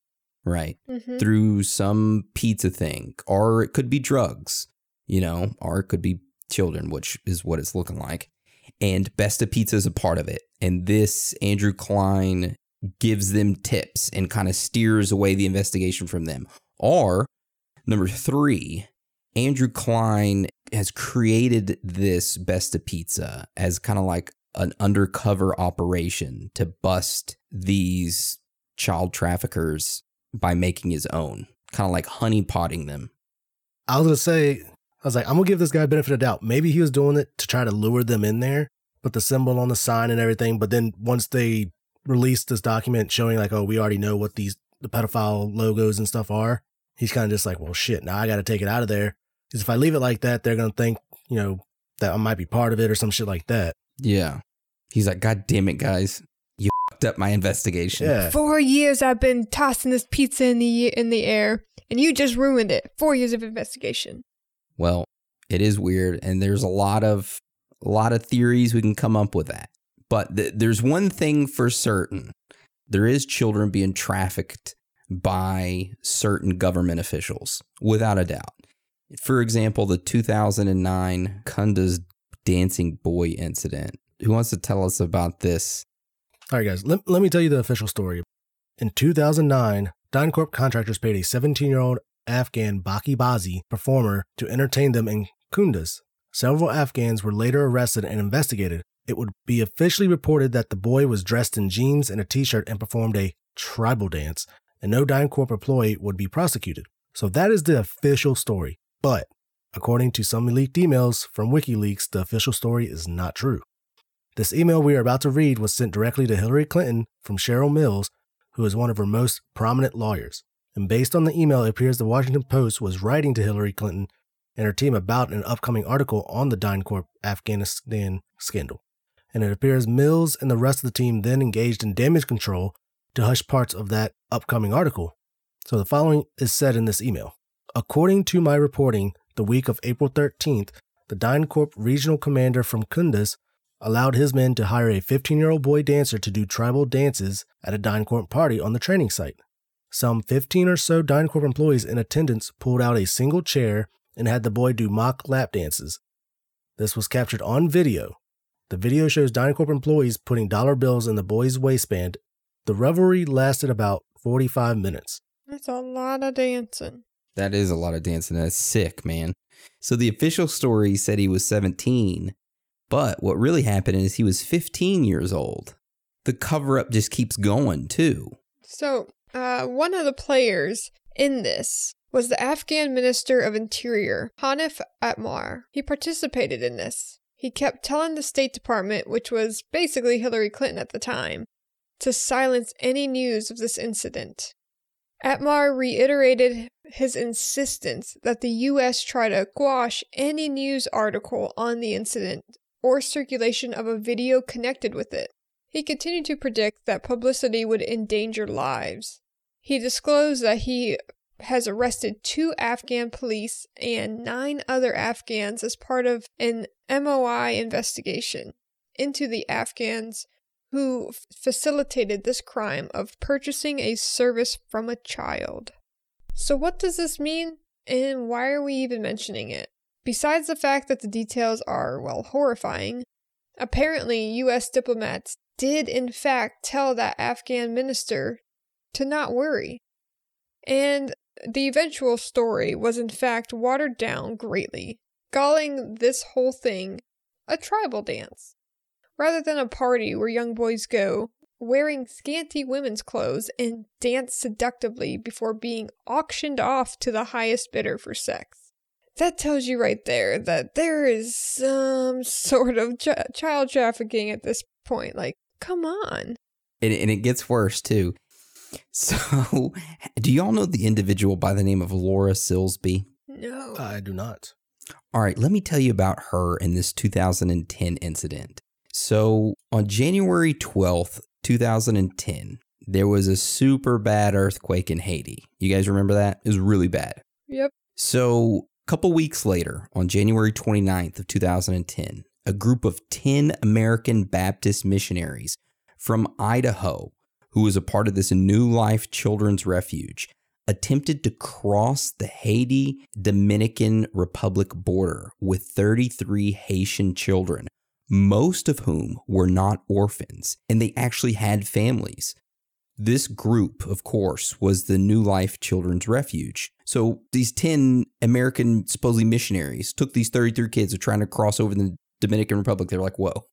right? Mm-hmm. Through some pizza thing. Or it could be drugs, you know, or it could be children, which is what it's looking like. And Besta Pizza is a part of it. And this Andrew Klein gives them tips and kind of steers away the investigation from them. Or number three, Andrew Klein has created this Besta Pizza as kind of like an undercover operation to bust these child traffickers by making his own, kind of like honeypotting them. I was gonna say, I was like, I'm gonna give this guy benefit of doubt. Maybe he was doing it to try to lure them in there, put the symbol on the sign and everything. But then once they released this document showing like, oh, we already know what these the pedophile logos and stuff are, he's kind of just like, well, shit, now I got to take it out of there. Because if I leave it like that, they're gonna think, you know, that I might be part of it or some shit like that. Yeah. He's like, God damn it, guys. You fucked up my investigation. Yeah. Four years I've been tossing this pizza in the in the air, and you just ruined it. Four years of investigation. Well, it is weird, and there's a lot of a lot of theories we can come up with that. But th- there's one thing for certain: there is children being trafficked by certain government officials, without a doubt. For example, the 2009 Kunduz dancing boy incident. Who wants to tell us about this? All right, guys, let, let me tell you the official story. In 2009, DynCorp contractors paid a 17 year old Afghan Baki Bazi performer to entertain them in Kunduz. Several Afghans were later arrested and investigated. It would be officially reported that the boy was dressed in jeans and a t shirt and performed a tribal dance. and no DynCorp employee would be prosecuted. So that is the official story. But according to some leaked emails from WikiLeaks, the official story is not true. This email we are about to read was sent directly to Hillary Clinton from Cheryl Mills, who is one of her most prominent lawyers. And based on the email, it appears the Washington Post was writing to Hillary Clinton and her team about an upcoming article on the DynCorp Afghanistan scandal. And it appears Mills and the rest of the team then engaged in damage control to hush parts of that upcoming article. So the following is said in this email. According to my reporting, the week of April 13th, the DynCorp regional commander from Kunduz allowed his men to hire a 15 year old boy dancer to do tribal dances at a DynCorp party on the training site. Some 15 or so DynCorp employees in attendance pulled out a single chair and had the boy do mock lap dances. This was captured on video. The video shows DynCorp employees putting dollar bills in the boy's waistband. The revelry lasted about 45 minutes. That's a lot of dancing. That is a lot of dancing. That's sick, man. So the official story said he was 17, but what really happened is he was 15 years old. The cover up just keeps going, too. So, uh, one of the players in this was the Afghan Minister of Interior, Hanif Atmar. He participated in this. He kept telling the State Department, which was basically Hillary Clinton at the time, to silence any news of this incident. Atmar reiterated his insistence that the U.S. try to quash any news article on the incident or circulation of a video connected with it. He continued to predict that publicity would endanger lives. He disclosed that he has arrested two Afghan police and nine other Afghans as part of an MOI investigation into the Afghans who f- facilitated this crime of purchasing a service from a child. So, what does this mean, and why are we even mentioning it? Besides the fact that the details are, well, horrifying, apparently US diplomats did in fact tell that Afghan minister to not worry. And the eventual story was in fact watered down greatly, calling this whole thing a tribal dance. Rather than a party where young boys go, wearing scanty women's clothes and dance seductively before being auctioned off to the highest bidder for sex. That tells you right there that there is some sort of ch- child trafficking at this point. Like, come on. And, and it gets worse, too. [laughs] So, do y'all know the individual by the name of Laura Silsby? No. I do not. All right, let me tell you about her in this 2010 incident. So, on January 12th, 2010, there was a super bad earthquake in Haiti. You guys remember that? It was really bad. Yep. So, a couple weeks later, on January 29th of 2010, a group of 10 American Baptist missionaries from Idaho, who was a part of this New Life Children's Refuge, attempted to cross the Haiti Dominican Republic border with 33 Haitian children, most of whom were not orphans, and they actually had families. This group, of course, was the New Life Children's Refuge. So these 10 American supposedly missionaries took these 33 kids who are trying to cross over the Dominican Republic. They're like, whoa,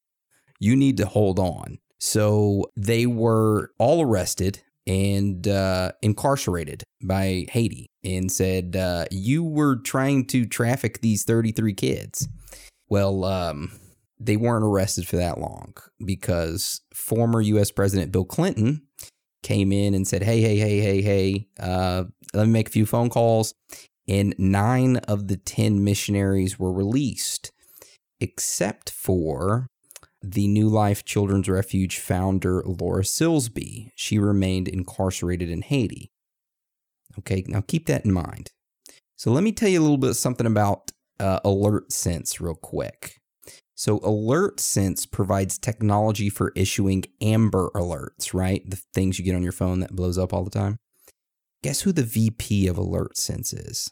you need to hold on. So they were all arrested and uh, incarcerated by Haiti and said, uh, You were trying to traffic these 33 kids. Well, um, they weren't arrested for that long because former US President Bill Clinton came in and said, Hey, hey, hey, hey, hey, uh, let me make a few phone calls. And nine of the 10 missionaries were released, except for the New Life Children's Refuge founder, Laura Silsby. She remained incarcerated in Haiti. Okay, now keep that in mind. So let me tell you a little bit something about uh, AlertSense real quick. So AlertSense provides technology for issuing Amber Alerts, right? The things you get on your phone that blows up all the time. Guess who the VP of AlertSense is?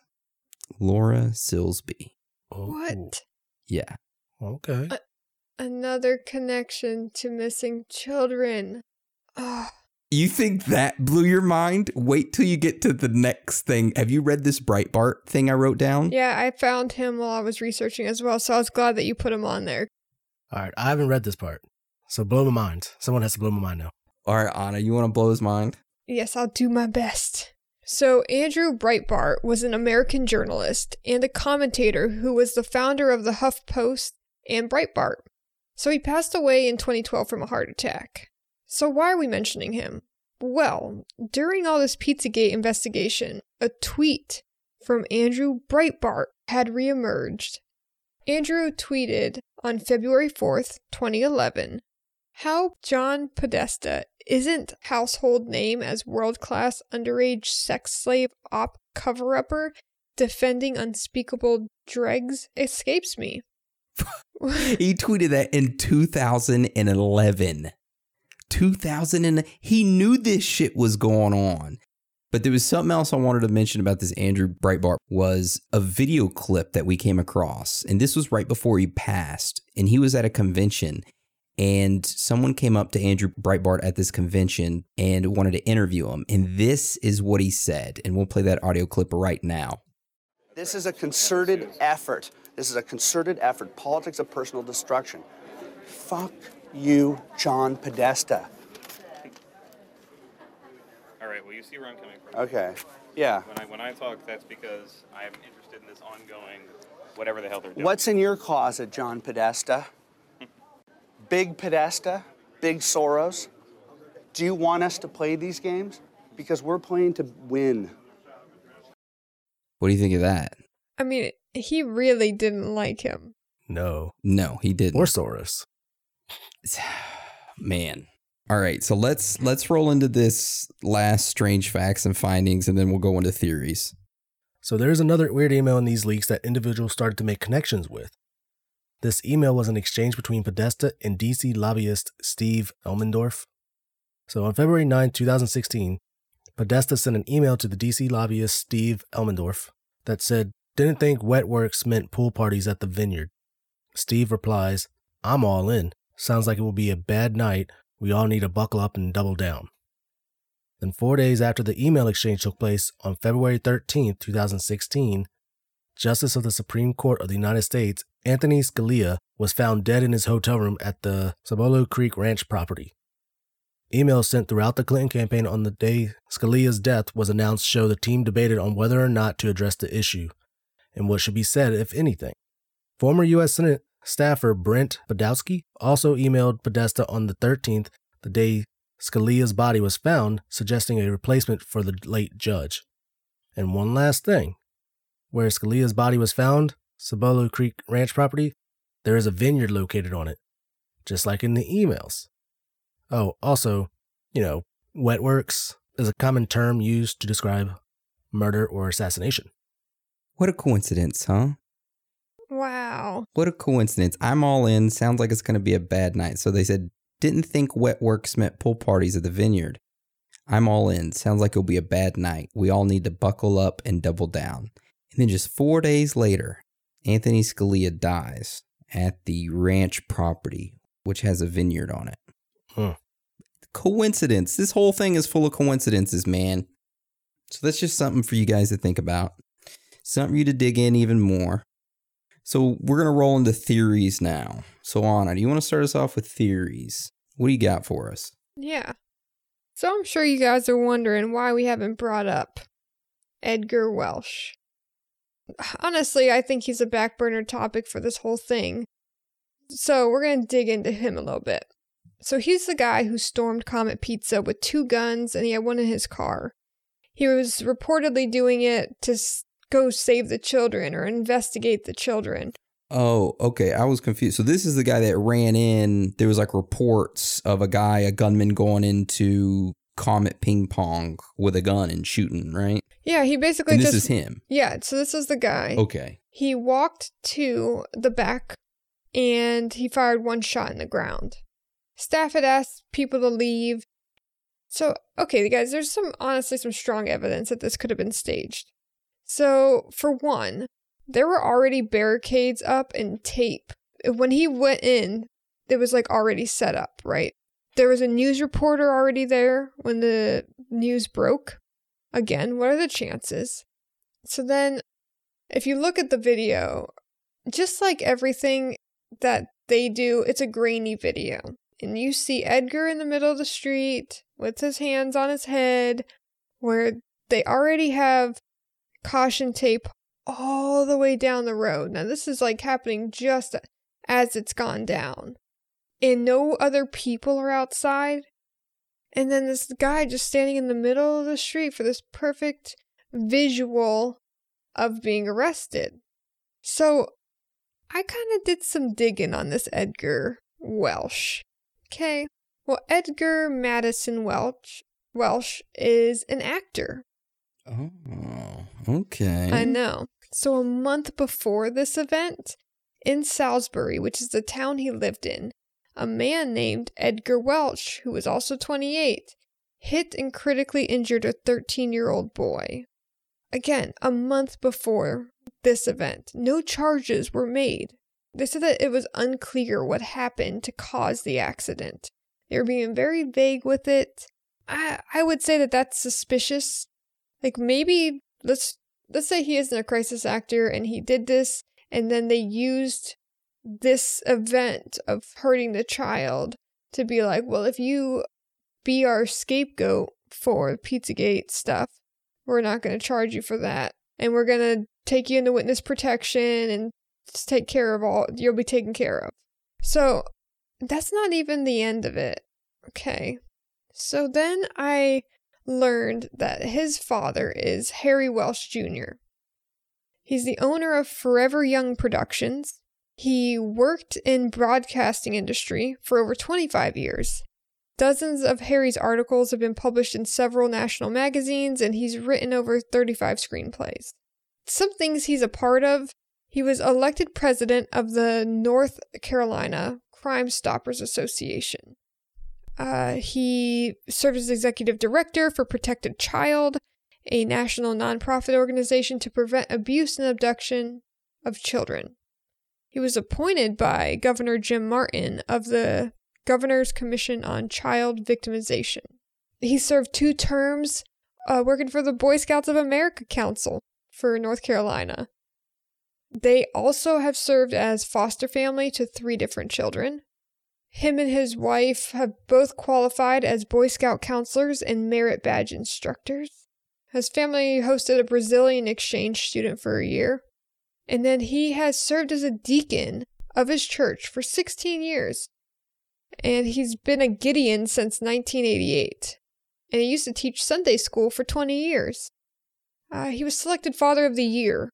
Laura Silsby. Oh, What? Yeah. Okay. Another connection to missing children. Ah, You think that blew your mind? Wait till you get to the next thing. Have you read this Breitbart thing I wrote down? yeah, I found him while I was researching as well, so I was glad that you put him on there. All right. I haven't read this part. So blow my mind. Someone has to blow my mind now. All right, Anna, you want to blow his mind? Yes, I'll do my best. So, Andrew Breitbart was an American journalist and a commentator who was the founder of the HuffPost and Breitbart. So, he passed away in 2012 from a heart attack. So, why are we mentioning him? Well, during all this Pizzagate investigation, a tweet from Andrew Breitbart had reemerged. Andrew tweeted on February 4th, 2011, how John Podesta isn't household name as world class underage sex slave op cover upper defending unspeakable dregs escapes me. [laughs] he tweeted that in 2011. 2000 and he knew this shit was going on. But there was something else I wanted to mention about this Andrew Breitbart was a video clip that we came across. And this was right before he passed. And he was at a convention and someone came up to Andrew Breitbart at this convention and wanted to interview him. And this is what he said. And we'll play that audio clip right now. This is a concerted effort. This is a concerted effort. Politics of personal destruction. Fuck you, John Podesta. All right. Well, you see where I'm coming from. Okay. Yeah. When I when I talk, that's because I'm interested in this ongoing, whatever the hell they're doing. What's in your closet, John Podesta? [laughs] Big Podesta? Big Soros? Do you want us to play these games? Because we're playing to win. What do you think of that? I mean, he really didn't like him. No. No, he didn't. Or Soros. [sighs] Man. All right, so let's let's roll into this last strange facts and findings and then we'll go into theories. So there's another weird email in these leaks that individuals started to make connections with. This email was an exchange between Podesta and DC lobbyist Steve Elmendorf. So on February 9, 2016, Podesta sent an email to the DC lobbyist Steve Elmendorf that said, Didn't think wet works meant pool parties at the vineyard. Steve replies, I'm all in. Sounds like it will be a bad night. We all need to buckle up and double down. Then, four days after the email exchange took place on February 13, 2016, Justice of the Supreme Court of the United States, Anthony Scalia, was found dead in his hotel room at the Cibolo Creek Ranch property. Emails sent throughout the Clinton campaign on the day Scalia's death was announced show the team debated on whether or not to address the issue and what should be said, if anything. Former U.S. Senate staffer Brent Budowsky also emailed Podesta on the 13th, the day Scalia's body was found, suggesting a replacement for the late judge. And one last thing where Scalia's body was found, Cibolo Creek Ranch property, there is a vineyard located on it, just like in the emails. Oh, also, you know, wet works is a common term used to describe murder or assassination. What a coincidence, huh? Wow. What a coincidence. I'm all in. Sounds like it's going to be a bad night. So they said, didn't think wet works meant pool parties at the vineyard. I'm all in. Sounds like it'll be a bad night. We all need to buckle up and double down. And then just four days later, Anthony Scalia dies at the ranch property, which has a vineyard on it. Huh. Coincidence. This whole thing is full of coincidences, man. So that's just something for you guys to think about. Something for you to dig in even more. So we're going to roll into theories now. So, Anna, do you want to start us off with theories? What do you got for us? Yeah. So I'm sure you guys are wondering why we haven't brought up Edgar Welch. Honestly, I think he's a back burner topic for this whole thing. So we're going to dig into him a little bit. So he's the guy who stormed Comet Pizza with two guns and he had one in his car. He was reportedly doing it to go save the children or investigate the children. Oh, okay. I was confused. So this is the guy that ran in. There was like reports of a guy, a gunman going into Comet Ping Pong with a gun and shooting, right? Yeah, he basically And this just is him. Yeah, so this is the guy. Okay. He walked to the back and he fired one shot in the ground. Staff had asked people to leave. So, okay, guys, there's some honestly some strong evidence that this could have been staged. So, for one, there were already barricades up and tape. When he went in, it was like already set up, right? There was a news reporter already there when the news broke. Again, what are the chances? So then, if you look at the video, just like everything that they do, it's a grainy video. and you see Edgar in the middle of the street with his hands on his head, where they already have caution tape all the way down the road. Now, this is like happening just as it's gone down, and no other people are outside. And then this guy just standing in the middle of the street for this perfect visual of being arrested. So I kind of did some digging on this Edgar Welch. Okay. Well, Edgar Maddison Welch Welsh is an actor. Oh, okay. I know. So a month before this event, in Salisbury, which is the town he lived in, a man named Edgar Welch, who was also 28, hit and critically injured a 13 year old boy. Again, a month before this event, no charges were made. They said that it was unclear what happened to cause the accident. They were being very vague with it. I I would say that that's suspicious. Like maybe let's let's say he isn't a crisis actor and he did this and then they used this event of hurting the child to be like, well, if you be our scapegoat for Pizzagate stuff, we're not going to charge you for that. And we're going to take you into witness protection and take care of all, you'll be taken care of. So that's not even the end of it. Okay. So then I learned that his father is Harry Welch Jr. He's the owner of Forever Young Productions. He worked in broadcasting industry for over 25 years. Dozens of Harry's articles have been published in several national magazines, and he's written over 35 screenplays. Some things he's a part of he was elected president of the North Carolina Crime Stoppers Association. Uh, he served as executive director for Protected Child, a national nonprofit organization to prevent abuse and abduction of children. He was appointed by Governor Jim Martin of the Governor's Commission on Child Victimization. He served two terms uh, working for the Boy Scouts of America Council for North Carolina. They also have served as foster family to three different children. Him and his wife have both qualified as Boy Scout counselors and merit badge instructors. His family hosted a Brazilian exchange student for a year. And then he has served as a deacon of his church for 16 years. And he's been a Gideon since 1988. And he used to teach Sunday school for 20 years. Uh, he was selected Father of the Year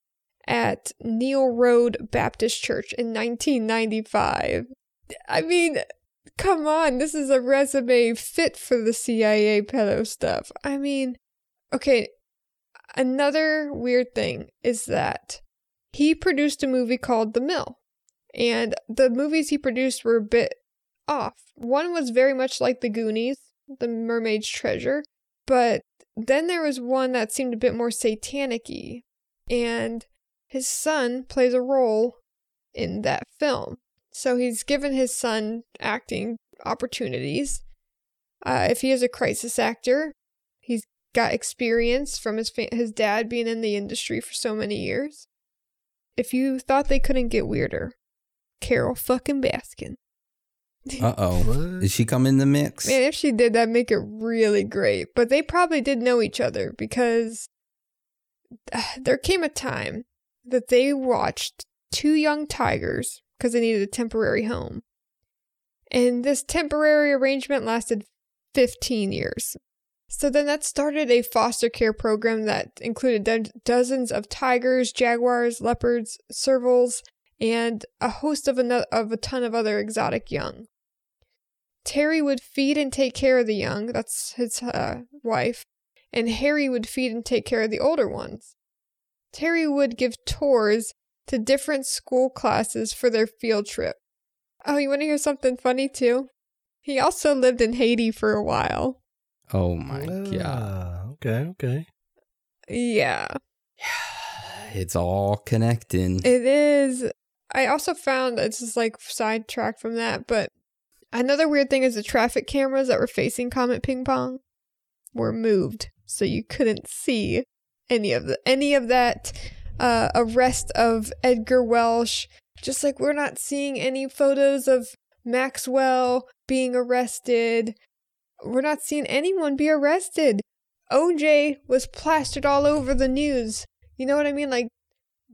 at Neil Road Baptist Church in 1995. I mean, come on, this is a resume fit for the CIA pedo stuff. I mean, okay, another weird thing is that he produced a movie called The Mill, and the movies he produced were a bit off. One was very much like The Goonies, The Mermaid's Treasure, but then there was one that seemed a bit more satanic and his son plays a role in that film. So he's given his son acting opportunities. Uh, if he is a crisis actor, he's got experience from his fa- his dad being in the industry for so many years. If you thought they couldn't get weirder, Carole fucking Baskin. [laughs] Uh oh. Did she come in the mix? Man, if she did, that'd make it really great. But they probably did know each other because uh, there came a time that they watched two young tigers because they needed a temporary home. And this temporary arrangement lasted 15 years. So then that started a foster care program that included do- dozens of tigers, jaguars, leopards, servals, and a host of, ano- of a ton of other exotic young. Terry would feed and take care of the young, that's his uh, wife, and Harry would feed and take care of the older ones. Terry would give tours to different school classes for their field trip. Oh, you want to hear something funny too? He also lived in Haiti for a while. oh my god. Ah, Okay, okay. Yeah, [sighs] It's all connecting. it is. I also found it's just like sidetracked from that, but another weird thing is the traffic cameras that were facing Comet Ping Pong were moved, so you couldn't see any of the any of that uh, arrest of Edgar Welch. Just like we're not seeing any photos of Maxwell being arrested. We're not seeing anyone be arrested. OJ was plastered all over the news. You know what I mean? Like,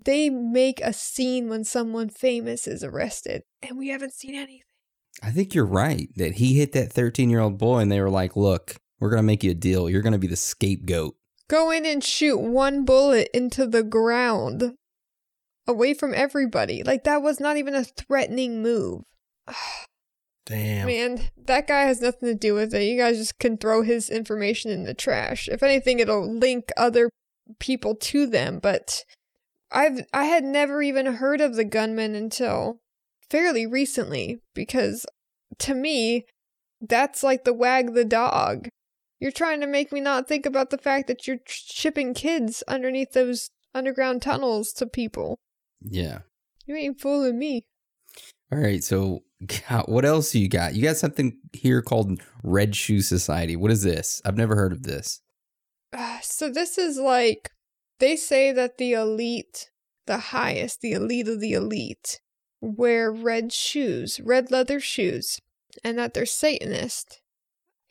they make a scene when someone famous is arrested, and we haven't seen anything. I think you're right that he hit that 13 year old boy and they were like, look, we're going to make you a deal. You're going to be the scapegoat. Go in and shoot one bullet into the ground away from everybody. Like, that was not even a threatening move. [sighs] Damn. Man, that guy has nothing to do with it. You guys just can throw his information in the trash. If anything, it'll link other people to them, but I've I had never even heard of the gunman until fairly recently because to me that's like the wag the dog. You're trying to make me not think about the fact that you're shipping kids underneath those underground tunnels to people. Yeah. You ain't fooling me. All right. So, [laughs] God, what else you got? You got something here called Red Shoe Society. What is this? I've never heard of this. Uh, [sighs] so this is like they say that the elite, the highest, the elite of the elite, wear red shoes, red leather shoes, and that they're Satanist.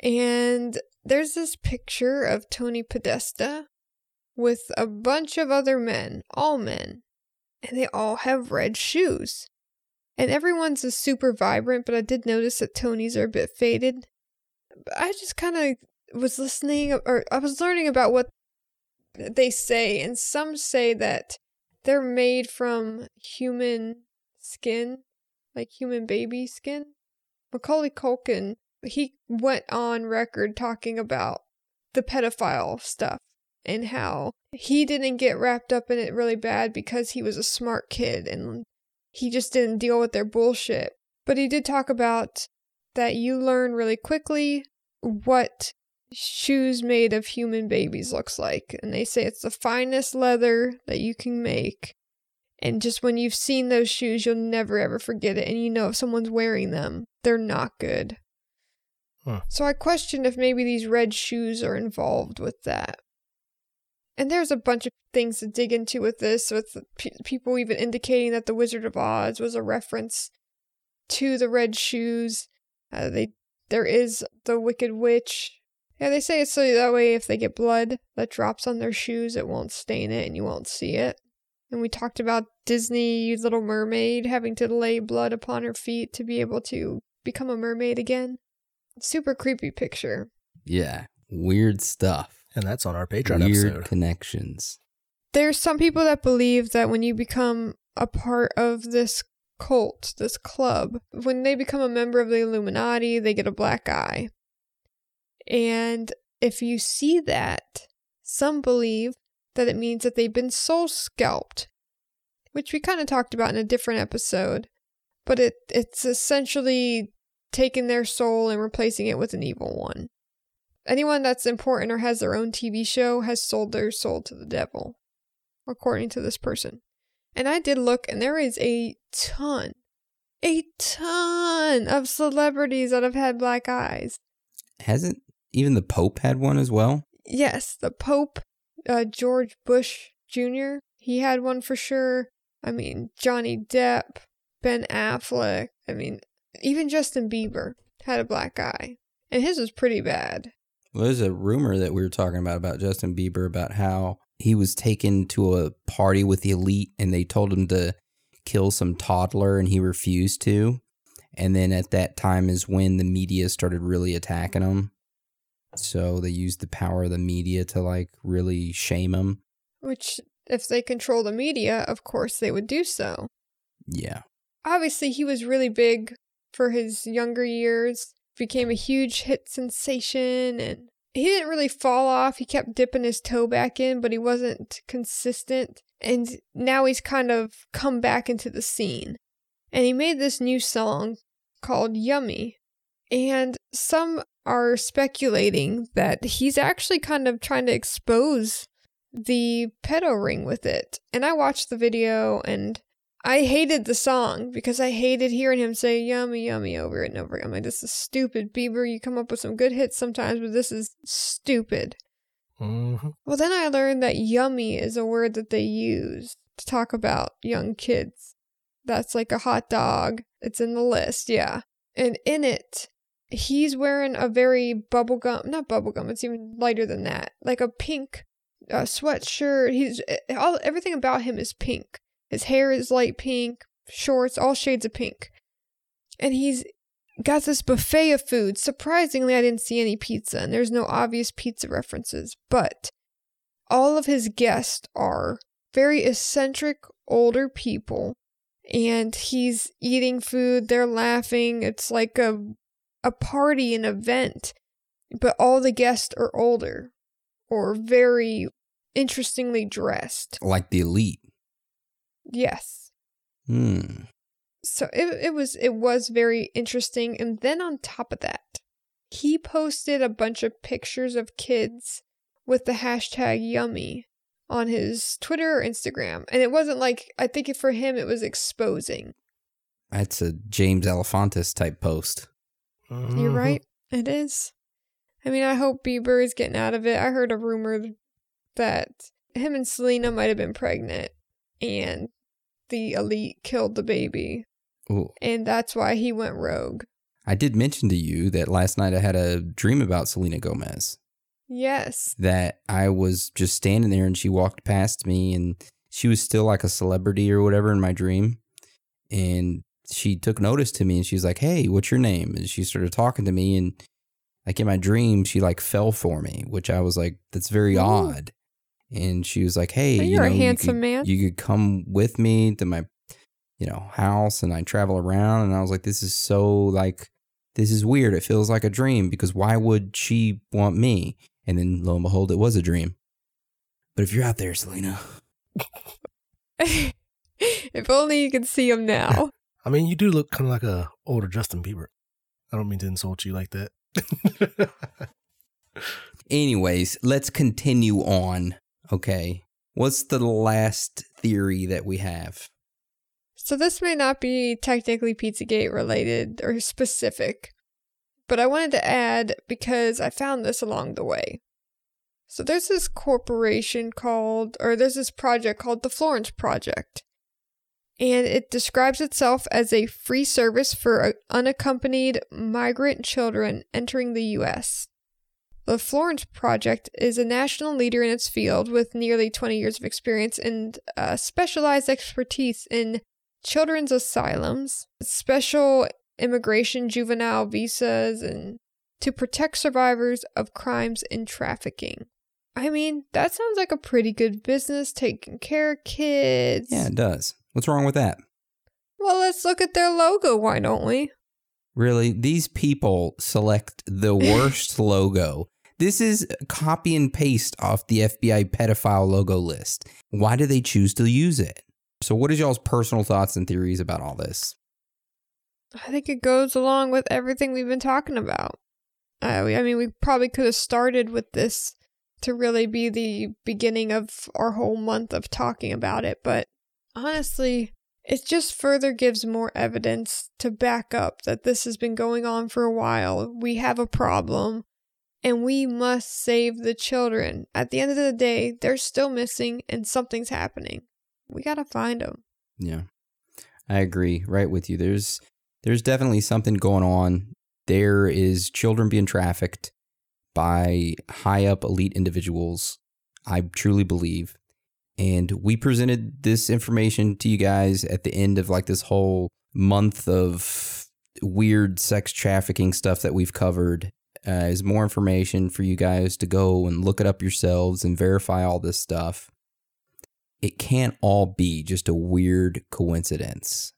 And there's this picture of Tony Podesta with a bunch of other men, all men, and they all have red shoes. And everyone's is super vibrant, but I did notice that Tony's are a bit faded. I just kind of was listening, or I was learning about what they say, and some say that they're made from human skin, like human baby skin. Macaulay Culkin, he went on record talking about the pedophile stuff and how he didn't get wrapped up in it really bad because he was a smart kid and he just didn't deal with their bullshit. But he did talk about that you learn really quickly what shoes made of human babies looks like. And they say it's the finest leather that you can make. And just when you've seen those shoes, you'll never ever forget it. And you know if someone's wearing them, they're not good. So I question if maybe these red shoes are involved with that. And there's a bunch of things to dig into with this, with pe- people even indicating that the Wizard of Oz was a reference to the red shoes. Uh, they there is the Wicked Witch. Yeah, they say it's so that way if they get blood that drops on their shoes, it won't stain it and you won't see it. And we talked about Disney Little Mermaid having to lay blood upon her feet to be able to become a mermaid again. Super creepy picture. Yeah. Weird stuff. And that's on our Patreon Weird episode. connections. There's some people that believe that when you become a part of this cult, this club, when they become a member of the Illuminati, they get a black eye. And if you see that, some believe that it means that they've been soul scalped, which we kind of talked about in a different episode. But it it's essentially taking their soul and replacing it with an evil one. Anyone that's important or has their own TV show has sold their soul to the devil, according to this person. And I did look, and there is a ton, a ton of celebrities that have had black eyes. Hasn't even the Pope had one as well? Yes, the Pope, uh, George Bush Jr., he had one for sure. I mean, Johnny Depp, Ben Affleck. I mean, even Justin Bieber had a black eye. And his was pretty bad. Well, there's a rumor that we were talking about about Justin Bieber about how he was taken to a party with the elite and they told him to kill some toddler and he refused to. And then at that time is when the media started really attacking him. So they used the power of the media to like really shame him. Which, if they control the media, of course they would do so. Yeah. Obviously, he was really big for his younger years, became a huge hit sensation, and he didn't really fall off. He kept dipping his toe back in, but he wasn't consistent. And now he's kind of come back into the scene. And he made this new song called Yummy. And some are speculating that he's actually kind of trying to expose the pedo ring with it. And I watched the video and I hated the song because I hated hearing him say yummy, yummy over and over. I'm like, this is stupid. Bieber, you come up with some good hits sometimes, but this is stupid. Mhm. Well, then I learned that yummy is a word that they use to talk about young kids. That's like a hot dog. It's in the list, yeah. And in it, he's wearing a very bubblegum, not bubblegum, it's even lighter than that, like a pink uh, sweatshirt. He's all everything about him is pink. His hair is light pink, shorts, all shades of pink. And he's got this buffet of food. Surprisingly, I didn't see any pizza, and there's no obvious pizza references, but all of his guests are very eccentric older people and he's eating food they're laughing it's like a a party an event but all the guests are older or very interestingly dressed Like the elite. Yes Hmm. so it, it was it was very interesting and then on top of that he posted a bunch of pictures of kids with the hashtag yummy on his twitter or instagram and it wasn't like i think for him it was exposing That's a James Alefantis type post. you're Mhm. right it is i mean i hope bieber is getting out of it i heard a rumor that him and selena might have been pregnant and the elite killed the baby Ooh. and that's why he went rogue I did mention to you that last night I had a dream about Selena Gomez. yes That I was just standing there and she walked past me and she was still like a celebrity or whatever in my dream. And she took notice to me and she's like, Hey, what's your name? And she started talking to me and like in my dream, she like fell for me, which I was like, That's very Ooh. odd. And she was like, Hey, Well, you you're a know, you handsome could- man. You could come with me to my you know, house and I travel around and I was like, This is so like this is weird. It feels like a dream because why would she want me? And then lo and behold, it was a dream. But if you're out there, Selena, [laughs] if only you could see him now. [laughs] I mean, you do look kind of like a older Justin Bieber. I don't mean to insult you like that. [laughs] anyways, let's continue on. Okay. What's the last theory that we have? so this may not be technically Pizzagate related or specific, but I wanted to add because I found this along the way. So there's this corporation called, or there's this project called the Florence Project. And it describes itself as a free service for uh, unaccompanied migrant children entering the U.S. The Florence Project is a national leader in its field with nearly 20 years of experience and uh, specialized expertise in children's asylums, special immigration juvenile visas, and to protect survivors of crimes and trafficking. I mean, that sounds like a pretty good business taking care of kids. Yeah, it does. What's wrong with that? Well, let's look at their logo, why don't we? Really? These people select the [laughs] worst logo. This is copy and paste off the FBI pedophile logo list. Why do they choose to use it? So, what is y'all's personal thoughts and theories about all this? I think it goes along with everything we've been talking about. Uh, we, I mean, we probably could have started with this to really be the beginning of our whole month of talking about it, but honestly, it just further gives more evidence to back up that this has been going on for a while. We have a problem, and we must save the children. At the end of the day, they're still missing, and something's happening. We gotta find them. Yeah. I agree right with you. There's there's definitely something going on. There is children being trafficked by high up elite individuals. I truly believe. And we presented this information to you guys at the end of like this whole month of weird sex trafficking stuff that we've covered. Uh, is more information for you guys to go and look it up yourselves and verify all this stuff it can't all be just a weird coincidence.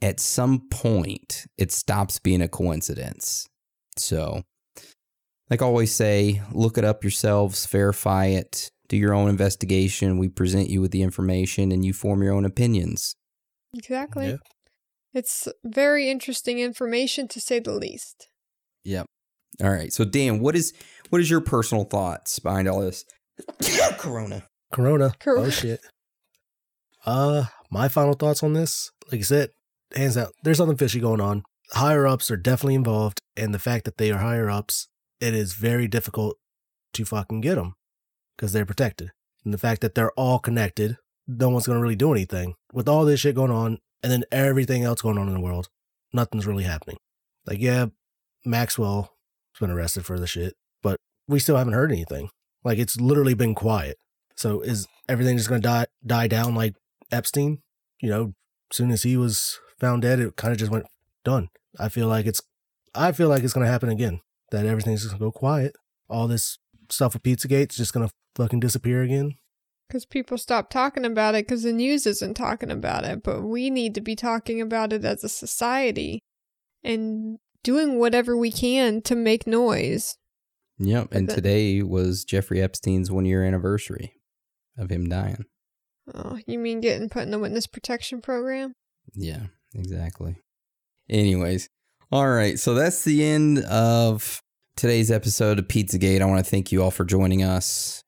At some point, it stops being a coincidence. So, like I always say, look it up yourselves, verify it, do your own investigation. We present you with the information and you form your own opinions. Exactly. Yeah. It's very interesting information to say the least. Yep. All right. So Dan, what is what is your personal thoughts behind all this? Corona. [coughs] Corona. Corona. Oh shit. Uh, my final thoughts on this, like I said, hands out, there's something fishy going on. Higher ups are definitely involved, and the fact that they are higher ups, it is very difficult to fucking get them because they're protected. And the fact that they're all connected, no one's gonna really do anything with all this shit going on, and then everything else going on in the world. Nothing's really happening. Like, yeah, Maxwell has been arrested for the shit, but we still haven't heard anything. Like it's literally been quiet. So is everything just going to die die down like Epstein? You know, as soon as he was found dead, it kind of just went done. I feel like it's I feel like it's going to happen again. That everything's just going to go quiet. All this stuff with Pizzagate's just going to fucking disappear again. Because people stop talking about it because the news isn't talking about it. But we need to be talking about it as a society and doing whatever we can to make noise. Yep. And today was Jeffrey Epstein's one year anniversary of him dying. Oh, you mean getting put in the witness protection program? Yeah, exactly. Anyways, all right. So that's the end of today's episode of Pizzagate. I want to thank you all for joining us.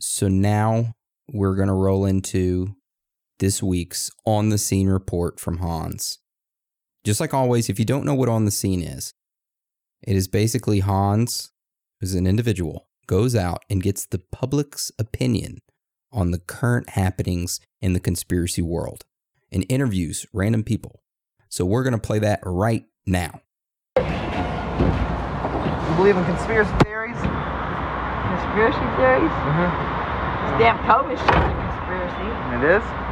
So now we're going to roll into this week's On the Scene report from Hans. Just like always, if you don't know what On the Scene is, it is basically Hans, who's an individual, goes out and gets the public's opinion on the current happenings in the conspiracy world and interviews random people. So we're going to play that right now. You believe in conspiracy theories? Conspiracy theories? Mm-hmm. This damn COVID shit's a conspiracy. It is?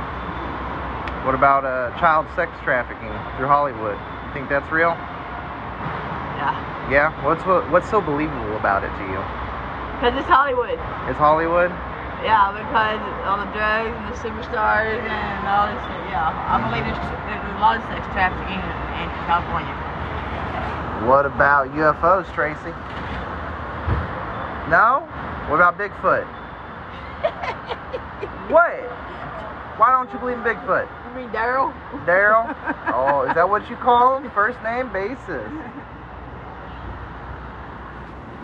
What about uh, child sex trafficking through Hollywood? You think that's real? Yeah. Yeah? What's what, what's so believable about it to you? Because it's Hollywood. It's Hollywood? Yeah, because all the drugs and the superstars and all this shit. Yeah. I believe there's, there's a lot of sex trafficking in, in California. What about UFOs, Tracy? No? What about Bigfoot? [laughs] what? Why don't you believe in Bigfoot? You mean Daryl? Daryl? [laughs] Oh, is that what you call him? First name basis.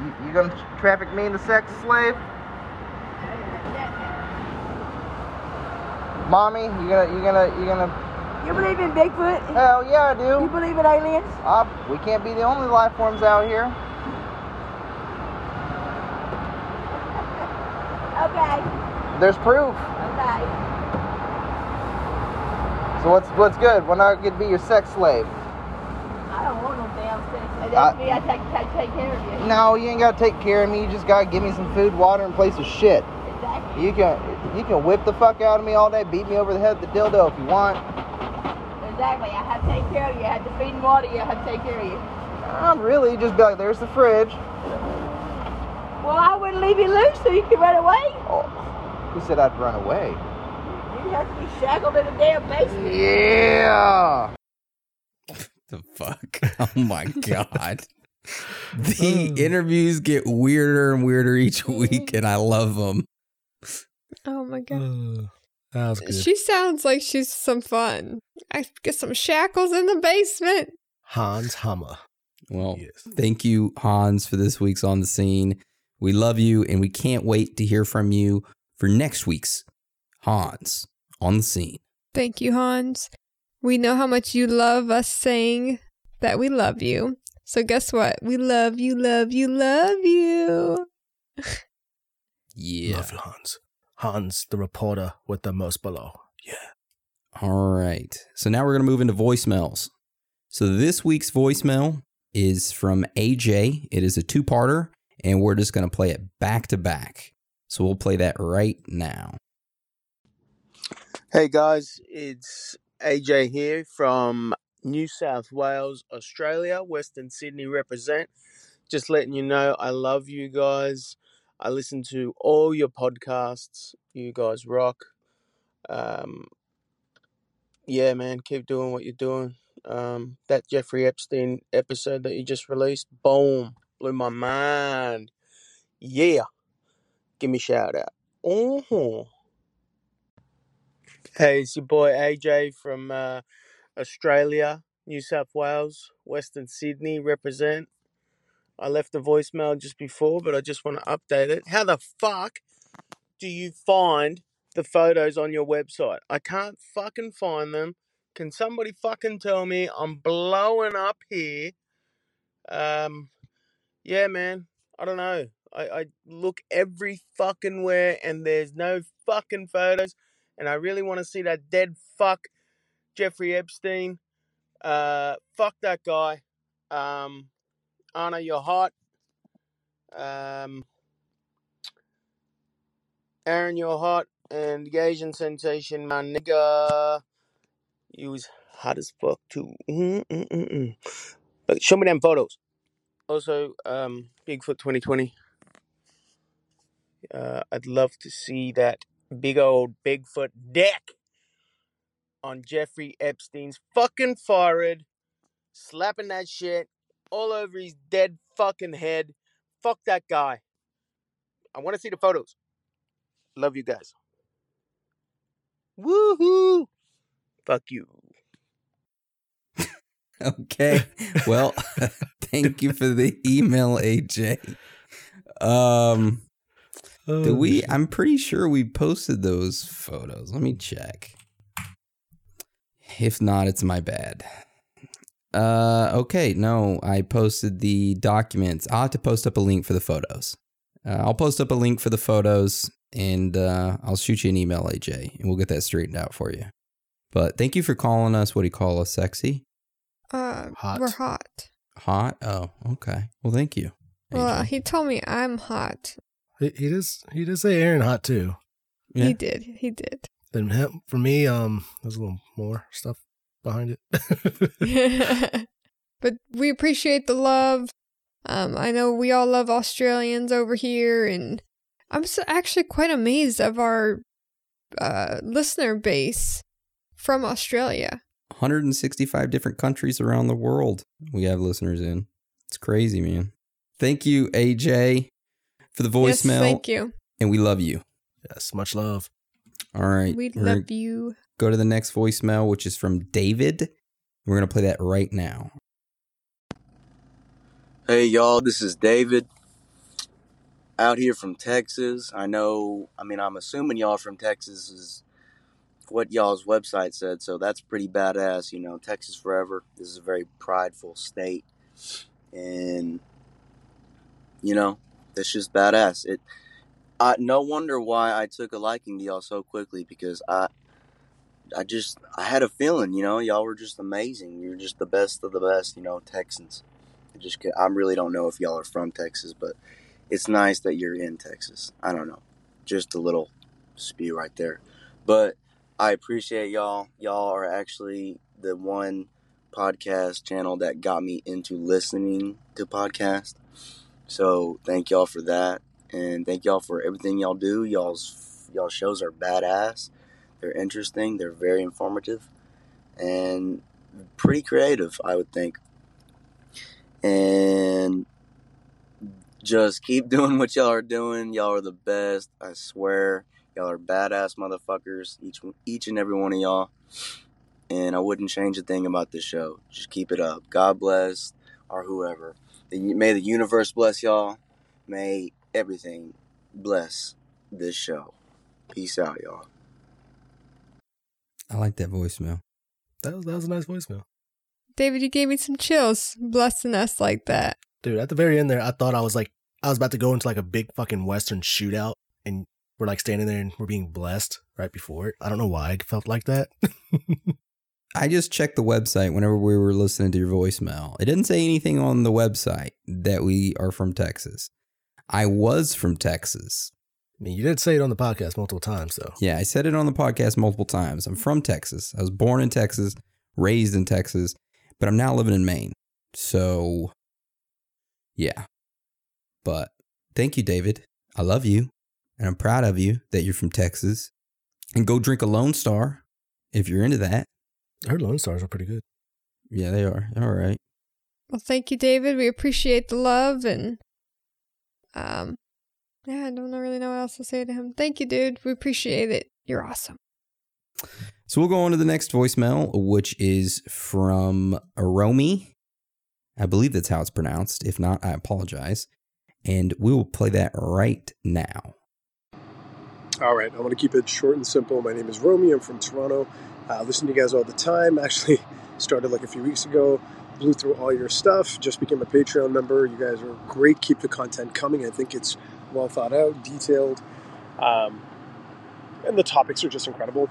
You, you gonna traffic me into sex slave? Mommy, you gonna you gonna you gonna You believe in Bigfoot? Hell yeah I do. You believe in aliens? Uh, we can't be the only life forms out here. Okay. There's proof. Okay. So what's what's good? When I could be your sex slave? I don't want no damn sex. And I- that's me. I take, take, take care of you. No, you ain't gotta take care of me. You just gotta give me some food, water, and place of shit. Exactly. You can you can whip the fuck out of me all day, beat me over the head with the dildo if you want. Exactly. I have to take care of you. I have to feed and water you. I have to take care of you. Not really. Just be like, there's the fridge. Well, I wouldn't leave you loose so you could run away. Oh, who said I'd run away? You have to be shackled in a damn basement. Yeah. The fuck? [laughs] Oh my god. The oh. interviews get weirder and weirder each mm-hmm. week, and I love them. Oh my god. That was good. She sounds like she's some fun. I get some shackles in the basement. Hans Hammer. Well, Yes. thank you, Hans, for this week's On the Scene. We love you, and we can't wait to hear from you for next week's Hans on the Scene. Thank you, Hans. We know how much you love us saying that we love you. So guess what? We love you, love you, love you. [laughs] Yeah. Love you, Hans. Hans, the reporter with the most below. Yeah. All right. So now we're going to move into voicemails. So this week's voicemail is from AJ. It is a two parter, and we're just going to play it back to back. So we'll play that right now. Hey guys, it's AJ here from New South Wales, Australia, Western Sydney represent. Just letting you know I love you guys. I listen to all your podcasts. You guys rock. Um, yeah, man, keep doing what you're doing. Um, that Jeffrey Epstein episode that you just released, boom, blew my mind. Yeah, give me a shout out. Oh. Hey, it's your boy AJ from uh, Australia, New South Wales, Western Sydney represent. I left a voicemail just before, but I just want to update it. How the fuck do you find the photos on your website? I can't fucking find them. Can somebody fucking tell me? I'm blowing up here. Um, yeah, man. I don't know. I, I look every fucking where and there's no fucking photos. And I really want to see that dead fuck Jeffrey Epstein. Uh, fuck that guy. Um, Anna, you're hot. Um, Aaron, you're hot. And the Asian sensation, my nigga. You was hot as fuck too. Mm-mm-mm-mm. But show me them photos. Also, um, Bigfoot 2020. Uh, I'd love to see that big old Bigfoot deck on Jeffrey Epstein's fucking forehead, slapping that shit all over his dead fucking head. Fuck that guy. I want to see the photos. Love you guys. Woohoo! Fuck you. [laughs] Okay. Well, [laughs] thank you for the email, AJ. Um, Oh, do we? I'm pretty sure we posted those photos. Let me check. If not, it's my bad. Uh, okay. No, I posted the documents. I'll have to post up a link for the photos. Uh, I'll post up a link for the photos and uh, I'll shoot you an email, AJ, and we'll get that straightened out for you. But thank you for calling us. What do you call us? Sexy? Uh, Hot. we're hot. Hot? Oh, okay. Well, thank you. Well, he told me I'm hot. He, he does. He does say Aaron hot too. Yeah. He did. He did. Then him, for me, um, there's a little more stuff behind it. [laughs] but we appreciate the love. Um, I know we all love Australians over here, and I'm s actually quite amazed of our uh, listener base from Australia. 165 different countries around the world we have listeners in. It's crazy, man. Thank you, AJ, for the Yes, voicemail. thank you. And we love you. yes, much love. All right. We love you. Go to the next voicemail, which is from David. We're going to play that right now. Hey y'all, this is David out here from Texas. I know, I mean, I'm assuming y'all from Texas is what y'all's website said, so that's pretty badass. You know, Texas forever. This is a very prideful state, and you know, it's just badass. It, I no wonder why I took a liking to y'all so quickly because I, I just I had a feeling, you know, y'all were just amazing. You're just the best of the best, you know, Texans. I just I really don't know if y'all are from Texas, but it's nice that you're in Texas. I don't know, just a little spew right there, but I appreciate y'all. Y'all are actually the one podcast channel that got me into listening to podcasts. So thank y'all for that, and thank y'all for everything y'all do. Y'all's y'all shows are badass. They're interesting. They're very informative, and pretty creative. I would think and just keep [laughs] doing what y'all are doing. Y'all are the best. I swear, y'all are badass motherfuckers. Each each and every one of y'all. And I wouldn't change a thing about this show. Just keep it up. God bless, or whoever. The- May the universe bless y'all. May everything bless this show. Peace out, y'all. I like that voicemail. That was that was a nice voicemail, David, you gave me some chills blessing us like that. dude. At the very end there, I thought I was like I was about to go into like a big fucking western shootout, and we're like standing there and we're being blessed right before it. I don't know why I felt like that. [laughs] I just checked the website whenever we were listening to your voicemail. It didn't say anything on the website that we are from Texas. I was from Texas. I mean, you did say it on the podcast multiple times, though. Yeah, I said it on the podcast multiple times. I'm from Texas. I was born in Texas, raised in Texas, but I'm now living in Maine. So, yeah. But thank you, David. I love you, and I'm proud of you that you're from Texas. And go drink a Lone Star if you're into that. I heard Lone Stars are pretty good. Yeah, they are. All right. Well, thank you, David. We appreciate the love and um yeah, I don't really know what else to say to him. Thank you, dude. We appreciate it. You're awesome. So we'll go on to the next voicemail, which is from Aromi. I believe that's how it's pronounced. If not, I apologize. And we will play that right now. All right, I want to keep it short and simple. My name is Romy. I'm from Toronto. Uh, listen to you guys all the time. [laughs] Actually, started like a few weeks ago. Blew through all your stuff. Just became a Patreon member. You guys are great. Keep the content coming. I think it's well thought out, detailed, um, and the topics are just incredible.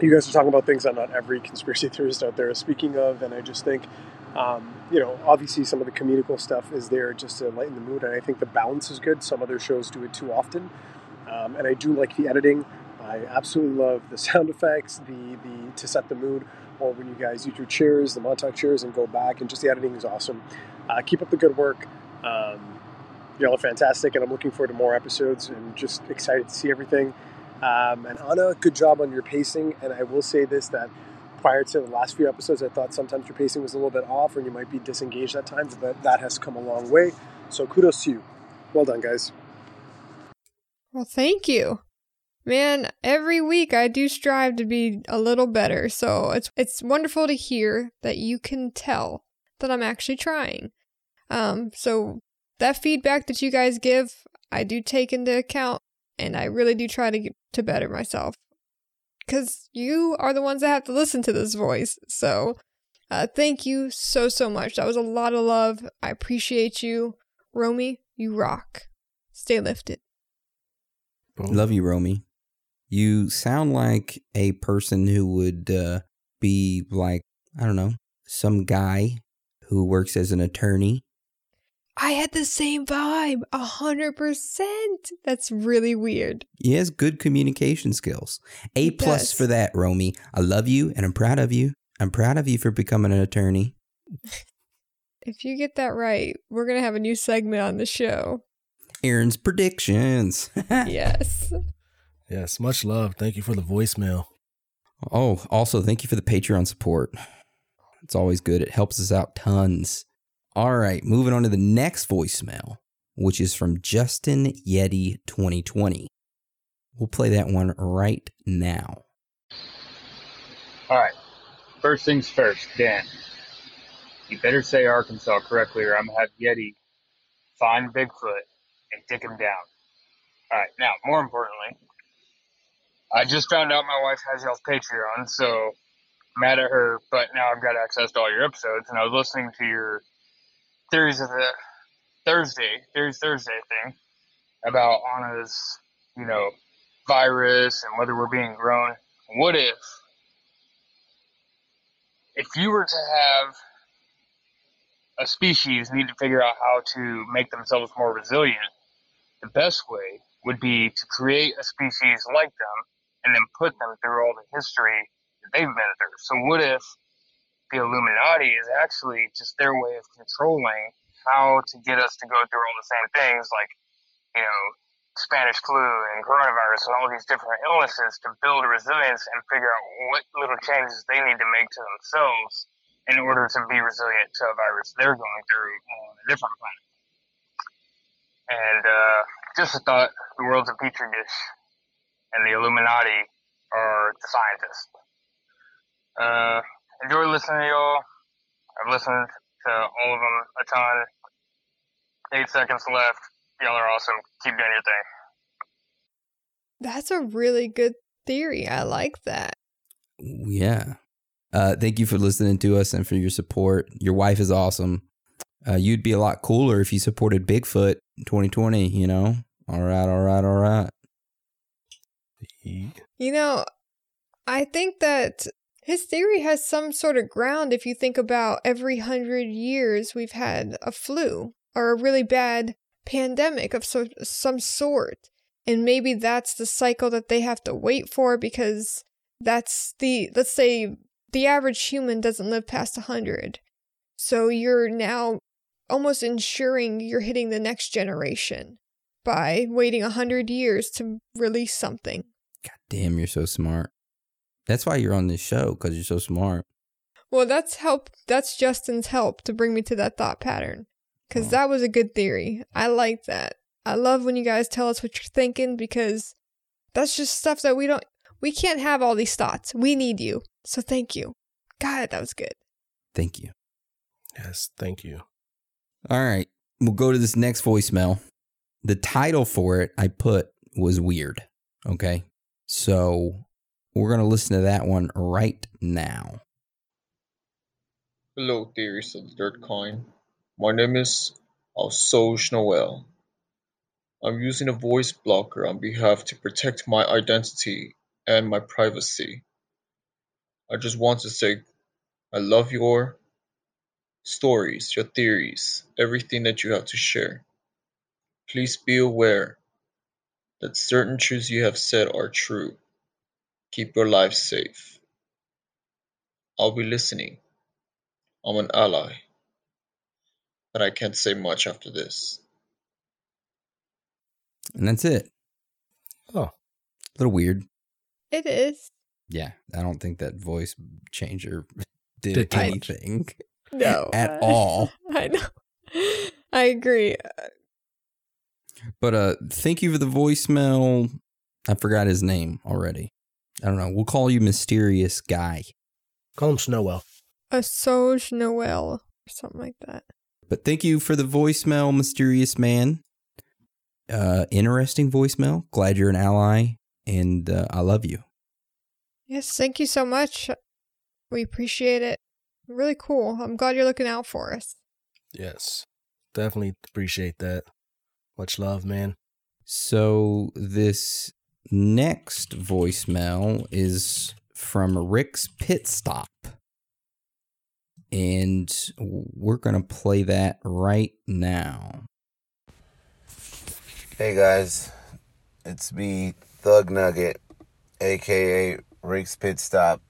You guys are talking about things that not every conspiracy [laughs] theorist out there is speaking of, and I just think Um, you know, obviously some of the comedical stuff is there just to lighten the mood, and I think the balance is good. Some other shows do it too often, um, and I do like the editing. I absolutely love the [laughs] sound effects, the the to set the mood, or when you guys use your chairs, the Montauk chairs, and go back, and just the editing is awesome. Uh, keep up the good work. Um, y'all are fantastic, and I'm looking forward to more episodes, and just excited to see everything. Um, and Anna, good job on your pacing. And I will say this that prior to the last few episodes, I thought sometimes your pacing was a little bit off, or you might be disengaged at times, but that has come a long way. So kudos to you. Well done, guys. Well, thank you. Man, every week I do strive to be a little better. So it's it's wonderful to hear that you can tell that I'm actually trying. Um so that feedback that you guys give, I do take into account and I really do try to get to better myself. Cuz you are the ones that have to listen to this voice. So, uh thank you so so much. That was a lot of love. I appreciate you. Romy, you rock. Stay lifted. Love you, Romy. You sound like a person who would uh, be like, I don't know, some guy who works as an attorney. I had the same vibe, a hundred percent. That's really weird. He has good communication skills. A plus for that, Romy. I love you and I'm proud of you. I'm proud of you for becoming an attorney. [laughs] If you get that right, we're gonna have a new segment on the show. Aaron's predictions. [laughs] yes. Yes, much love. Thank you for the voicemail. Oh, also, thank you for the Patreon support. It's always good. It helps us out tons. All right, moving on to the next voicemail, which is from Justin Yeti 2020. We'll play that one right now. All right. First things first, Dan. You better say Arkansas correctly, or I'm gonna have Yeti find Bigfoot and dick him down. All right. Now, more importantly, I just found out my wife has y'all's Patreon, so mad at her, but now I've got access to all your episodes, and I was listening to your theories of the Thursday, theories Thursday thing about Anna's, you know, virus and whether we're being grown. What if if you were to have a species need to figure out how to make themselves more resilient, the best way would be to create a species like them and then put them through all the history that they've been through. So what if the Illuminati is actually just their way of controlling how to get us to go through all the same things like, you know, Spanish flu and coronavirus and all these different illnesses to build resilience and figure out what little changes they need to make to themselves in order to be resilient to a virus they're going through on a different planet. And uh, just a thought, the world's a petri dish, and the Illuminati are the scientists. Uh, enjoy listening to y'all. I've listened to all of them a ton. Eight seconds left. Y'all are awesome. Keep doing your thing. That's a really good theory. I like that. Yeah. Uh, thank you for listening to us and for your support. Your wife is awesome. Uh, you'd be a lot cooler if you supported Bigfoot 2020, you know? All right, all right, all right. You know, I think that his theory has some sort of ground if you think about every hundred years we've had a flu or a really bad pandemic of so- some sort. And maybe that's the cycle that they have to wait for because that's the, let's say, the average human doesn't live past 100. So you're now almost ensuring you're hitting the next generation by waiting 100 years to release something. God damn, you're so smart. That's why you're on this show, because you're so smart. Well, that's help. That's Justin's help to bring me to that thought pattern. Because that was a good theory. I like that. I love when you guys tell us what you're thinking because that's just stuff that we don't, we can't have all these thoughts. We need you. So thank you. God, that was good. Thank you. Yes, thank you. All right. We'll go to this next voicemail. The title for it I put was weird. Okay. So we're going to listen to that one right now. Hello, theories of the third kind. My name is Alsoj Noel. I'm using a voice blocker on behalf to protect my identity and my privacy. I just want to say I love your stories, your theories, everything that you have to share. Please be aware that certain truths you have said are true. Keep your life safe. I'll be listening. I'm an ally. But I can't say much after this. And that's it. Oh. A little weird. It is. Yeah, I don't think that voice changer [laughs] did, Did too much. anything No. [laughs] at all. [laughs] I know. I agree. But uh thank you for the voicemail. I forgot his name already. I don't know. We'll call you mysterious guy. Call him Snowwell. A Soj Noel or something like that. But thank you for the voicemail, mysterious man. Uh interesting voicemail. Glad you're an ally and uh, I love you. Yes, thank you so much. We appreciate it. Really cool. I'm glad you're looking out for us. Yes. Definitely appreciate that. Much love, man. So this next voicemail is from Rick's Pit Stop. And we're going to play that right now. Hey guys, it's me, Thug Nugget, aka Rick's Pit Stop,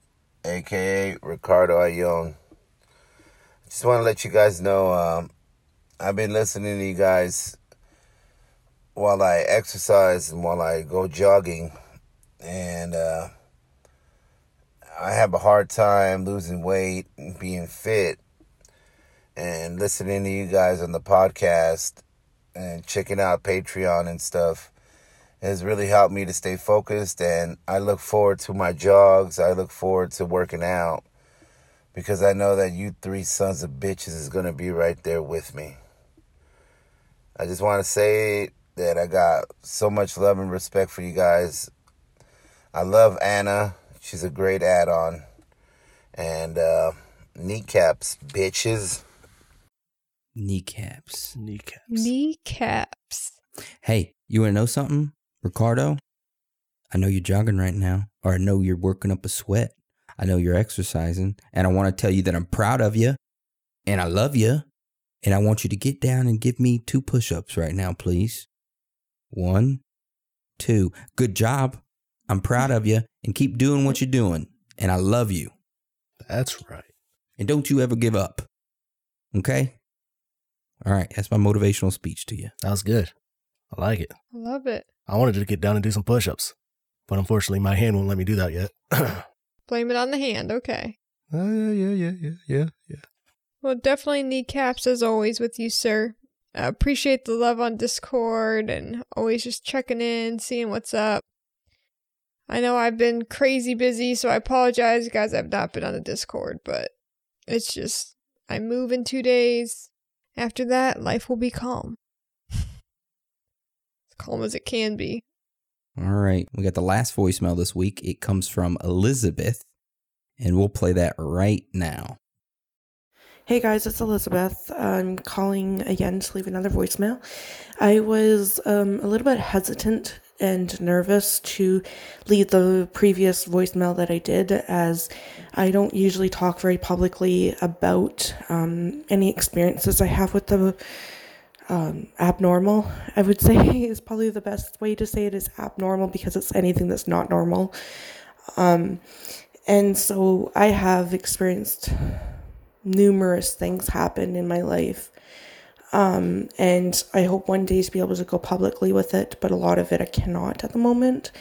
aka Ricardo Ayón. Just want to let you guys know um, I've been listening to you guys while I exercise and while I go jogging, and uh, I have a hard time losing weight and being fit. And listening to you guys on the podcast and checking out Patreon and stuff has really helped me to stay focused. And I look forward to my jogs. I look forward to working out because I know that you three sons of bitches is going to be right there with me. I just want to say that I got so much love and respect for you guys. I love Anna. She's a great add on. And uh, kneecaps, bitches. Kneecaps. Kneecaps. Kneecaps. Hey, you want to know something, Ricardo? I know you're jogging right now, or I know you're working up a sweat. I know you're exercising, and I want to tell you that I'm proud of you, and I love you, and I want you to get down and give me two push ups right now, please. One, two. Good job. I'm proud of you, and keep doing what you're doing, and I love you. That's right. And don't you ever give up. Okay? All right, that's my motivational speech to you. That was good. I like it. I love it. I wanted to get down and do some push ups, but unfortunately, my hand won't let me do that yet. [clears throat] Blame it on the hand. Okay. yeah, yeah, yeah, yeah, yeah, yeah. Well, definitely kneecaps as always with you, sir. Appreciate the love on Discord and always just checking in, seeing what's up. I know I've been crazy busy, so I apologize, guys. I've not been on the Discord, but it's just I move in two days. After that, life will be calm. [laughs] as calm as it can be. All right. We got the last voicemail this week. It comes from Elizabeth, and we'll play that right now. Hey guys, it's Elizabeth. I'm calling again to leave another voicemail. I was um, a little bit hesitant and nervous to leave the previous voicemail that I did, as I don't usually talk very publicly about um, any experiences I have with the um, abnormal. I would say [laughs] is probably the best way to say it is abnormal because it's anything that's not normal. Um, and so I have experienced numerous things happen in my life. Um, and I hope one day to be able to go publicly with it, but a lot of it I cannot at the moment.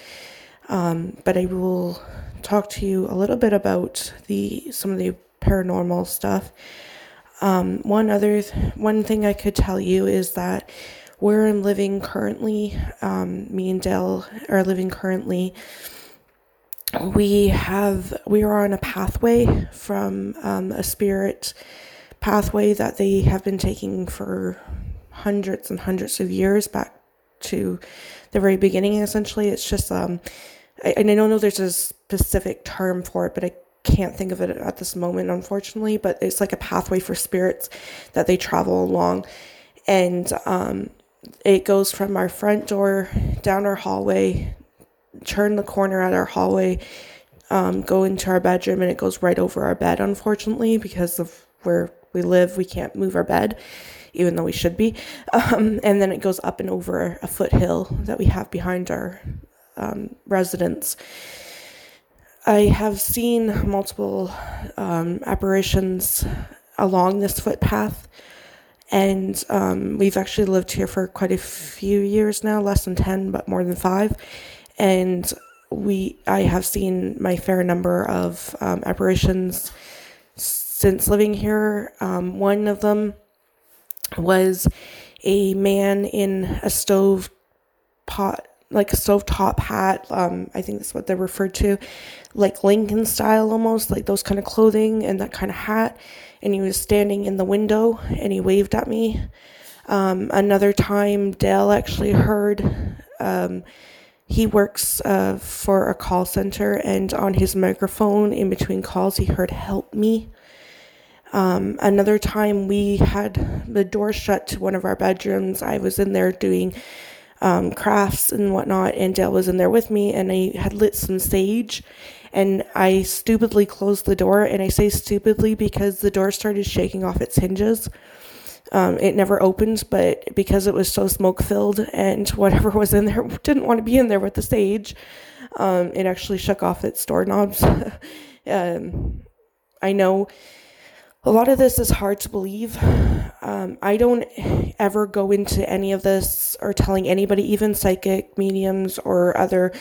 Um, but I will talk to you a little bit about the some of the paranormal stuff. Um, one other th- one thing I could tell you is that where I'm living currently, um, me and Dell are living currently. We have we are on a pathway from um, a spirit pathway that they have been taking for hundreds and hundreds of years back to the very beginning. Essentially, it's just um, I, and I don't know there's a specific term for it, but I can't think of it at this moment, unfortunately. But it's like a pathway for spirits that they travel along, and um, it goes from our front door down our hallway, turn the corner at our hallway, um, go into our bedroom, and it goes right over our bed, unfortunately, because of where we live. We can't move our bed, even though we should be. [laughs] Um, and then it goes up and over a foothill that we have behind our um, residence. I have seen multiple um, apparitions along this footpath, and um, we've actually lived here for quite a few years now less than 10, but more than five. And we, I have seen my fair number of um, apparitions since living here. Um, one of them was a man in a stove pot like a stove top hat. Um, I think that's what they're referred to, like Lincoln style almost, like those kind of clothing and that kind of hat. And he was standing in the window and he waved at me. Um, another time, Dale actually heard. He works uh, for a call center, and on his microphone in between calls, he heard "Help me." Um, another time, we had the door shut to one of our bedrooms. I was in there doing um, crafts and whatnot, and Dale was in there with me, and I had lit some sage, and I stupidly closed the door, and I say stupidly because the door started shaking off its hinges. Um, it never opened, but because it was so smoke filled and [laughs] whatever was in there [laughs] didn't want to be in there with the sage, um, it actually shook off its doorknobs. [laughs] um, I know a lot of this is hard to believe. Um, I don't ever go into any of this or telling anybody, even psychic mediums or other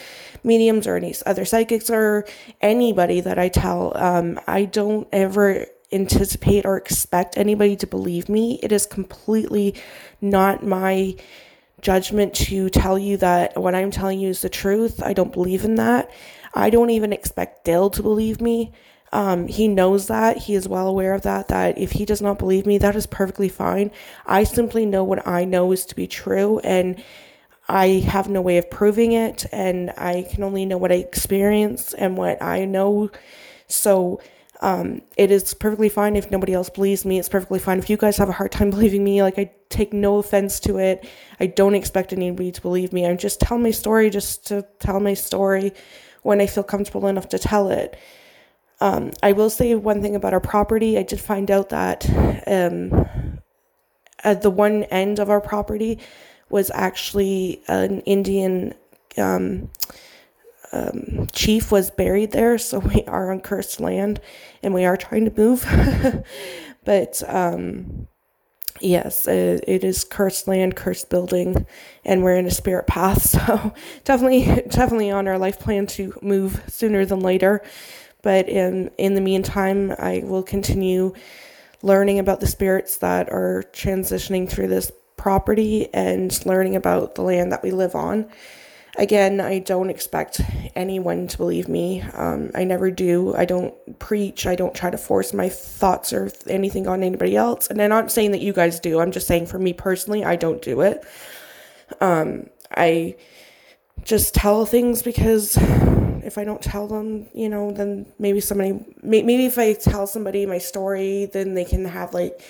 mediums or any other psychics or anybody that I tell. Um, I don't ever anticipate or expect anybody to believe me. It is completely not my judgment to tell you that what I'm telling you is the truth. I don't believe in that. I don't even expect Dale to believe me. Um, he knows that. He is well aware of that. That if he does not believe me, that is perfectly fine. I simply know what I know is to be true, and I have no way of proving it. And I can only know what I experience and what I know. So um, it is perfectly fine if nobody else believes me. It's perfectly fine if you guys have a hard time [laughs] believing me. Like I take no offense to it. I don't expect anybody to believe me. I'm just telling my story just to tell my story when I feel comfortable enough to tell it. Um, I will say one thing about our property. I did find out that um, at the one end of our property was actually an Indian um, um, chief was buried there, so [laughs] we are on cursed land, and we are trying to move. [laughs] but um, yes, it, it is cursed land, cursed building, and we're in a spirit path. [laughs] So definitely, definitely on our life plan to move sooner than later. But in in the meantime, I will continue learning about the spirits that are transitioning through this property and learning about the land that we live on. Again, I don't expect anyone to believe me. Um, I never do. I don't preach. I don't try to force my thoughts or anything on anybody else. And I'm not saying that you guys do. I'm just saying for me personally, I don't do it. Um, I just tell things because if I don't tell them, you know, then maybe somebody, maybe if I tell somebody my story, then they can have like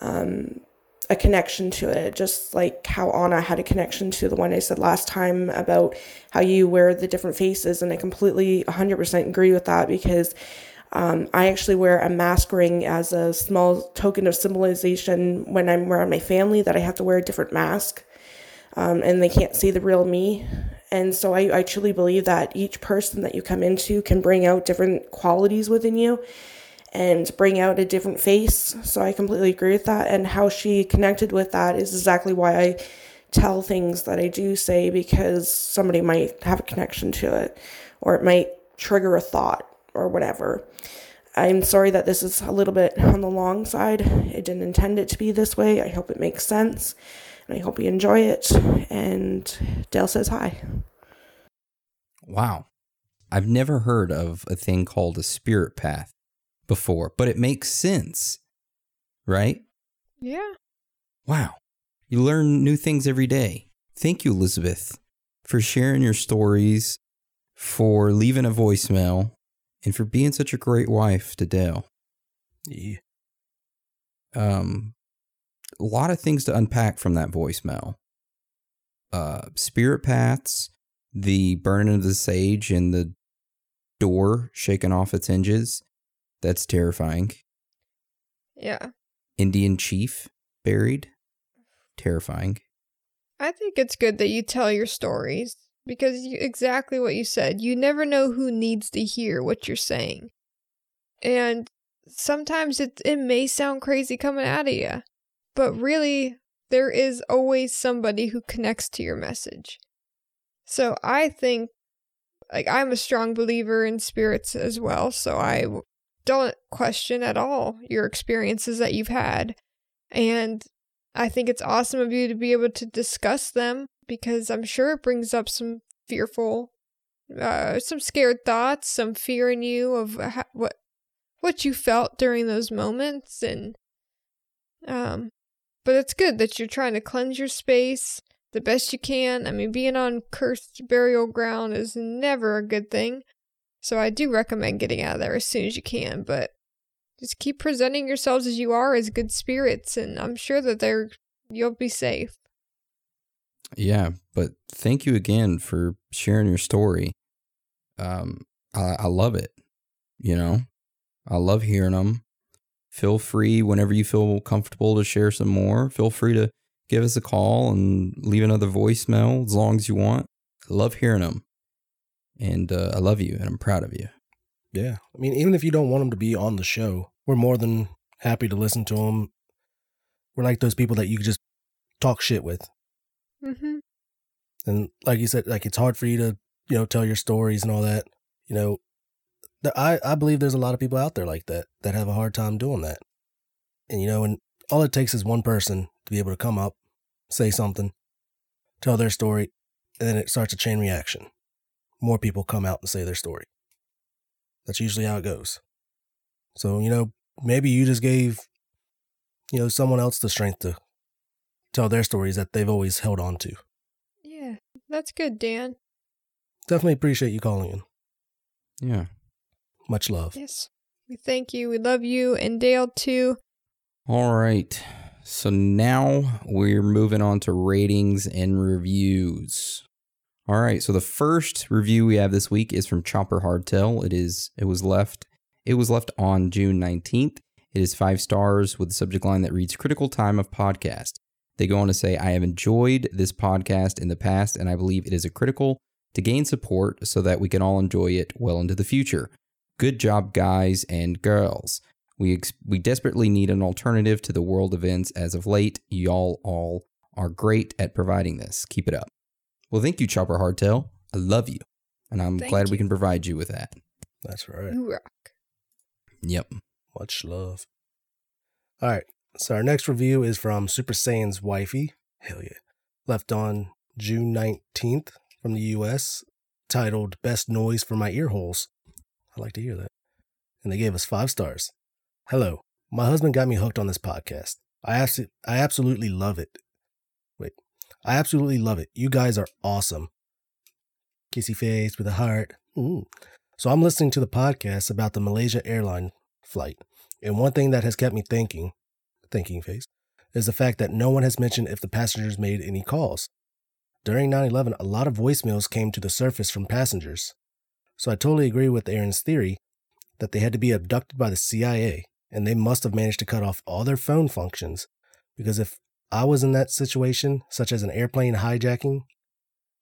um, a connection to it, just like how Anna had a connection to the one I said last time about how you wear the different faces. And I completely 100% agree with that because um, I actually wear a mask ring as a small token of symbolization when I'm around my family that I have to wear a different mask um, and they can't see the real me. And so I, I truly believe that each person that you come into can bring out different qualities within you and bring out a different face. So I completely agree with that. And how she connected with that is exactly why I tell things that I do say because somebody might have a connection to it or it might trigger a thought or whatever. I'm sorry that this is a little bit on the long side. I didn't intend it to be this way. I hope it makes sense and I hope you enjoy it. And Dale says hi. Wow. I've never heard of a thing called a spirit path before, but it makes sense, right? Yeah. Wow. You learn new things every day. Thank you, Elizabeth, for sharing your stories, for leaving a voicemail, and for being such a great wife to Dale. Yeah. Um, a lot of things to unpack from that voicemail. Uh, spirit paths, the burning of the sage, and the door shaking off its hinges. That's terrifying. Yeah. Indian chief buried. Terrifying. I think it's good that you tell your stories because you, exactly what you said. You never know who needs to hear what you're saying. And sometimes it it may sound crazy coming out of you, but really there is always somebody who connects to your message. So I think like I'm a strong believer in spirits as well, so I don't question at all your experiences that you've had. And I think it's awesome of you to be able to discuss them because I'm sure it brings up some fearful uh some scared thoughts, some fear in you of ha- what what you felt during those moments and um but it's good that you're trying to cleanse your space the best you can. I mean, being on cursed burial ground is never a good thing. So I do recommend getting out of there as soon as you can, but just keep presenting yourselves as you are as good spirits and I'm sure that they're you'll be safe. Yeah, but thank you again for sharing your story. Um, I, I love it. You know, I love hearing them. Feel free whenever you feel comfortable to share some more. Feel free to give us a call and leave another voicemail as long as you want. I love hearing them, and uh, I love you, and I'm proud of you. Yeah. I mean, even if you don't want them to be on the show, we're more than happy to listen to them. We're like those people that you just talk shit with. Mm-hmm. And like you said, like it's hard for you to, you know, tell your stories and all that. You know, I, I believe there's a lot of people out there like that that have a hard time doing that. And, you know, and all it takes is one person to be able to come up, say something, tell their story, and then it starts a chain reaction. More people come out and say their story. That's usually how it goes. So, you know, maybe you just gave, you know, someone else the strength to tell their stories that they've always held on to. Yeah, that's good, Dan. Definitely appreciate you calling in. Yeah. Much love. Yes. We thank you. We love you and Dale too. All right. So now we're moving on to ratings and reviews. All right. So the first review we have this week is from Chopper Hardtail. It is it was left it was left on June 19th. It is 5 stars with a subject line that reads critical time of podcast. They go on to say I have enjoyed this podcast in the past and I believe it is a critical to gain support so that we can all enjoy it well into the future. Good job guys and girls. We ex- we desperately need an alternative to the world events as of late. Y'all all are great at providing this. Keep it up. Well, thank you, Chopper Hardtail. I love you, and I'm Thank glad we can provide you with that. That's right. You rock. Yep. Much love. All right. So our next review is from Super Saiyan's Wifey. Hell yeah. Left on June 19th from the US, titled Best Noise for My Ear Holes. I like to hear that. And they gave us five stars. Hello. My husband got me hooked on this podcast. I, abso- I absolutely love it. I absolutely love it. You guys are awesome. Kissy face with a heart. Ooh. So I'm listening to the podcast about the Malaysia airline flight. And one thing that has kept me thinking, thinking face, is the fact that no one has mentioned if the passengers made any calls. During 9 11, a lot of voicemails came to the surface from passengers. So I totally agree with Aaron's theory that they had to be abducted by the CIA and they must have managed to cut off all their phone functions. Because if I was in that situation, such as an airplane hijacking,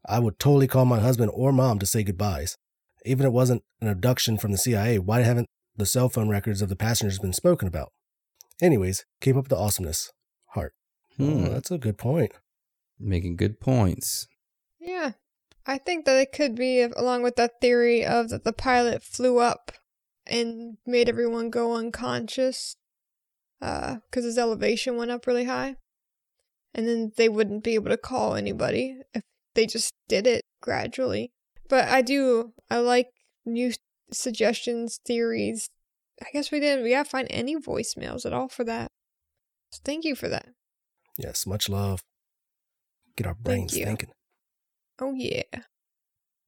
I would totally call my husband or mom to say goodbyes. Even if it wasn't an abduction from the CIA, why haven't the cell phone records of the passengers been spoken about? Anyways, keep up the awesomeness. Heart. Hmm. Oh, that's a good point. Making good points. Yeah. I think that it could be if- along with that theory of that the pilot flew up and made everyone go unconscious uh cuz his elevation went up really high. And then they wouldn't be able to call anybody if they just did it gradually. But I do I like new suggestions, theories. I guess we didn't we gotta find any voicemails at all for that. So thank you for that. Yes, much love. Get our brains thinking. Oh yeah.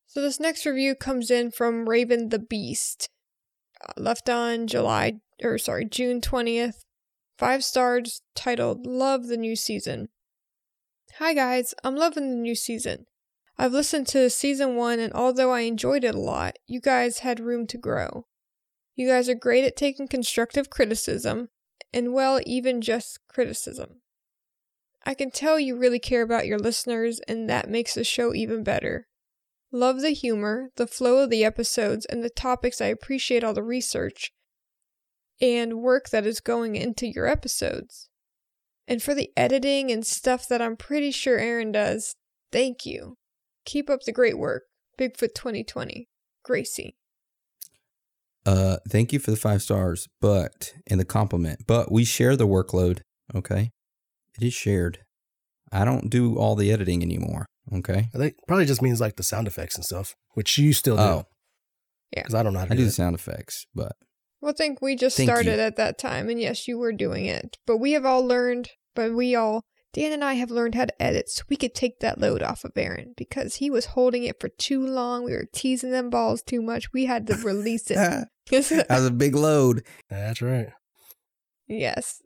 So this next review comes in from Raven the Beast. Uh, left on July or sorry, June 20th. 5 stars titled Love the New Season. Hi guys, I'm loving the new season. I've listened to season 1 and although I enjoyed it a lot, you guys had room to grow. You guys are great at taking constructive criticism, and well, even just criticism. I can tell you really care about your listeners, and that makes the show even better. Love the humor, the flow of the episodes, and the topics. I appreciate all the research and work that is going into your episodes. And for the editing and stuff that I'm pretty sure Aaron does, thank you. Keep up the great work. Bigfoot 2020. Gracie. Uh, thank you for the five stars, but and the compliment. But we share the workload. Okay, it is shared. I don't do all the editing anymore. Okay. I think probably just means like the sound effects and stuff, which you still do. Oh. Yeah. Because I don't know how to I do, do the sound effects, but Well, I think we just Thank started you. at that time, and yes, you were doing it. But we have all learned, but we all, Dan and I have learned how to edit so we could take that load off of Aaron because he was holding it for too long. We were teasing them balls too much. We had to release it. [laughs] that was a big load. That's right. yes.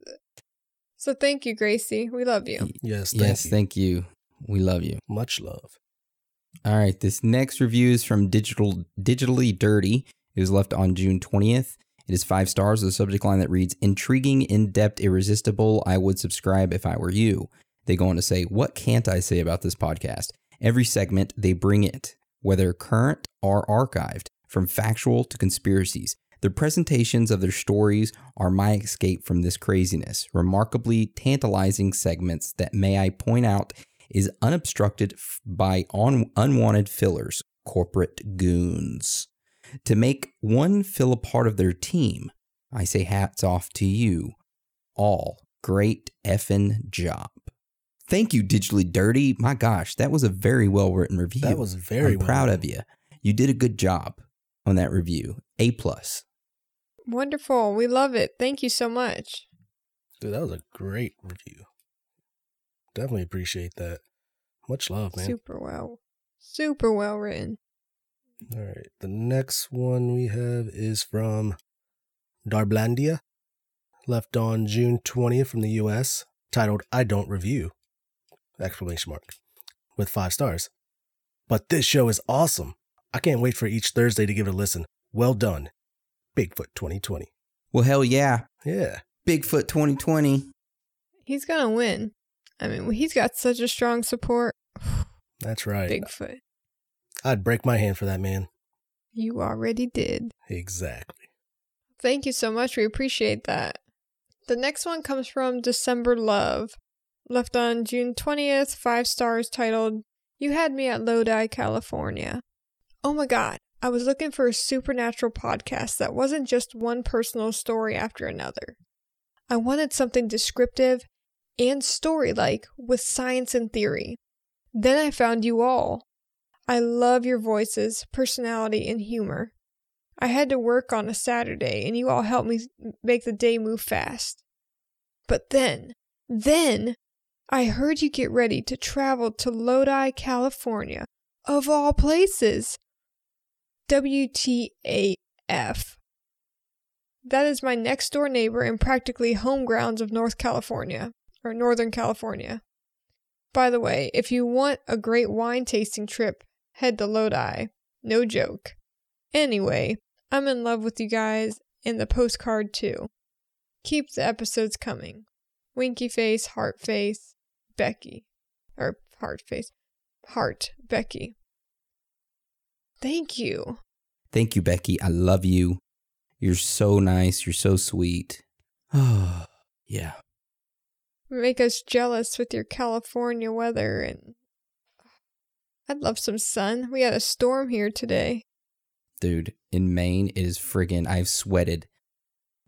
So thank you, Gracie. We love you. Yes. Thank yes, you. thank you. We love you. Much love. All right, this next review is from Digital Digitally Dirty. It was left on June 20th. It is five stars with a subject line that reads Intriguing, in depth, irresistible. I would subscribe if I were you. They go on to say, What can't I say about this podcast? Every segment, they bring it, whether current or archived, from factual to conspiracies. The presentations of their stories are my escape from this craziness. Remarkably tantalizing segments that, may I point out, is unobstructed by un- unwanted fillers, corporate goons. To make one feel a part of their team, I say hats off to you. All great effing job. Thank you, Digitally Dirty. My gosh, that was a very well written review. That was very I'm proud of you. You did a good job on that review. A plus. Wonderful. We love it. Thank you so much. Dude, that was a great review. Definitely appreciate that. Much love, man. Super well. Super well written. All right. The next one we have is from Darblandia, left on June 20th from the US, titled I Don't Review. Exclamation mark. With five stars. But this show is awesome. I can't wait for each Thursday to give it a listen. Well done. Bigfoot 2020. Well, hell yeah. Yeah. Bigfoot 2020. He's going to win. I mean, he's got such a strong support. [sighs] That's right. Bigfoot. I'd break my hand for that man. You already did. Exactly. Thank you so much. We appreciate that. The next one comes from December Love, left on June 20th, five stars, titled, You Had Me at Lodi, California. Oh my god, I was looking for a supernatural podcast that wasn't just one personal story after another. I wanted something descriptive and story like with science and theory. Then I found you all. I love your voices, personality, and humor. I had to work on a Saturday, and you all helped me make the day move fast. But then, then, I heard you get ready to travel to Lodi, California, of all places. WTAF. That is my next door neighbor and practically home grounds of North California, or Northern California. By the way, if you want a great wine tasting trip, head to Lodi. No joke. Anyway, I'm in love with you guys and the postcard too. Keep the episodes coming. Winky face, heart face, Becky. Or heart face. Heart, Becky. Thank you. Thank you, Becky. I love you. You're so nice. You're so sweet. Oh, [sighs] yeah. Make us jealous with your California weather and I'd love some sun. We had a storm here today. Dude, in Maine, it is friggin' I've sweated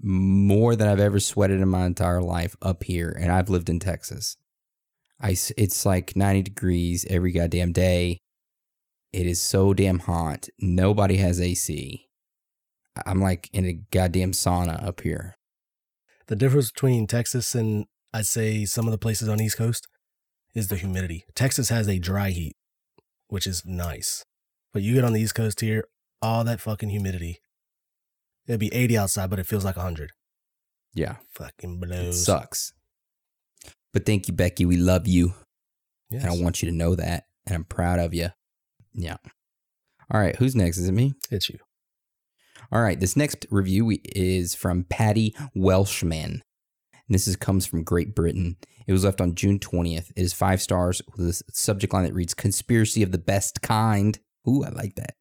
more than I've ever sweated in my entire life up here, and I've lived in Texas. I, it's like 90 degrees every goddamn day. It is so damn hot. Nobody has AC. I- I'm like in a goddamn sauna up here. The difference between Texas and I'd say some of the places on the East Coast is the humidity. Texas has a dry heat, which is nice. But you get on the East Coast here, all that fucking humidity. It'd be 80 outside, but it feels like 100. Yeah. Fucking It blows. sucks. But thank you, Becky. We love you. And I want you to know that. And I'm proud of you. Yeah. All right. Who's next? Is it me? It's you. All right. This next review is from Patty Welshman. And this is, comes from Great Britain. It was left on June 20th. It is five stars with a subject line that reads Conspiracy of the Best Kind. Ooh, I like that.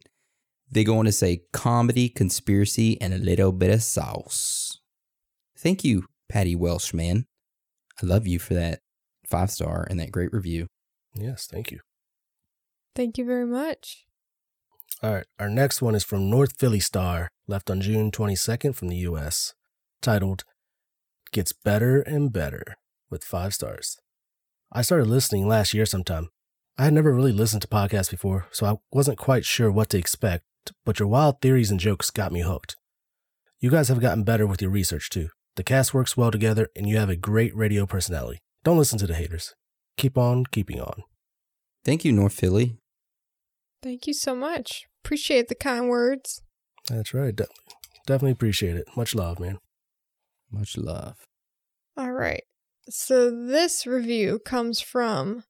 They go on to say comedy, conspiracy, and a little bit of sauce. Thank you, Patty Welshman. I love you for that five star and that great review. Yes, thank you. Thank you very much. All right, our next one is from North Philly Star, left on June 22nd from the US, titled Gets Better and Better with five stars. I started listening last year sometime. I had never really listened to podcasts before, so I wasn't quite sure what to expect, but your wild theories and jokes got me hooked. You guys have gotten better with your research too. The cast works well together, and you have a great radio personality. Don't listen to the haters. Keep on keeping on. Thank you, North Philly. Thank you so much. Appreciate the kind words. That's right. De- definitely appreciate it. Much love, man. Much love. All right. So this review comes from,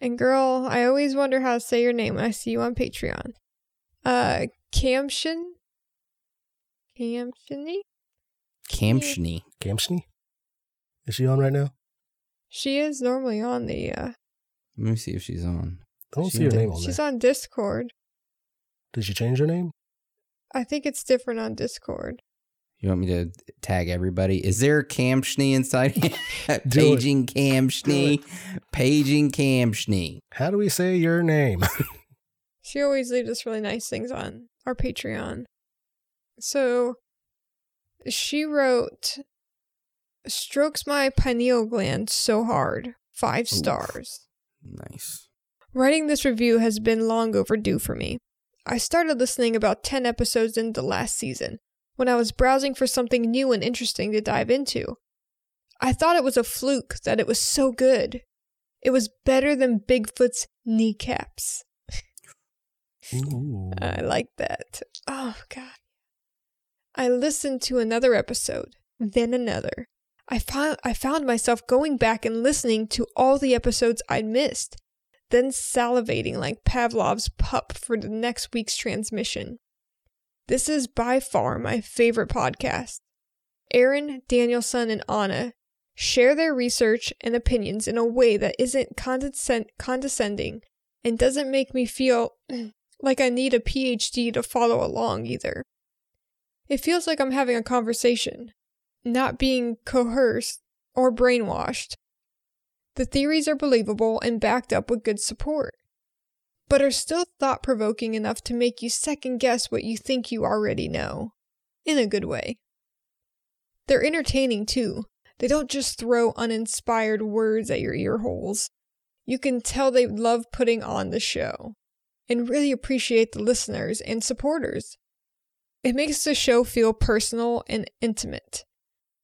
and girl, I always wonder how to say your name when I see you on Patreon. Uh, Camshin? Camshini? Camshni. Camshni? Is she on right now? She is normally on the, uh, Let me see if she's on. I don't She see her did- name on she's there. on Discord. Did she change her name? I think it's different on Discord. You want me to tag everybody? Is there a Camshni inside? [laughs] Do it. Paging Camshni. [laughs] Paging Camshni. How do we say your name? [laughs] She always leaves us really nice things on our Patreon. So she wrote strokes my pineal gland so hard. Five Oof. stars. Nice. Writing this review has been long overdue for me. I started listening about 10 episodes into last season when I was browsing for something new and interesting to dive into. I thought it was a fluke that it was so good. It was better than Bigfoot's kneecaps. Ooh. I like that. Oh, God. I listened to another episode, then another. I found, I found myself going back and listening to all the episodes I'd missed, then salivating like Pavlov's pup for the next week's transmission. This is by far my favorite podcast. Aaron, Danielson, and Anna share their research and opinions in a way that isn't condescend- condescending and doesn't make me feel [clears throat] like I need a PhD to follow along either. It feels like I'm having a conversation, not being coerced or brainwashed. The theories are believable and backed up with good support, but are still thought provoking enough to make you second guess what you think you already know, in a good way. They're entertaining too. They don't just throw uninspired words at your ear holes. You can tell they love putting on the show and really appreciate the listeners and supporters. It makes the show feel personal and intimate.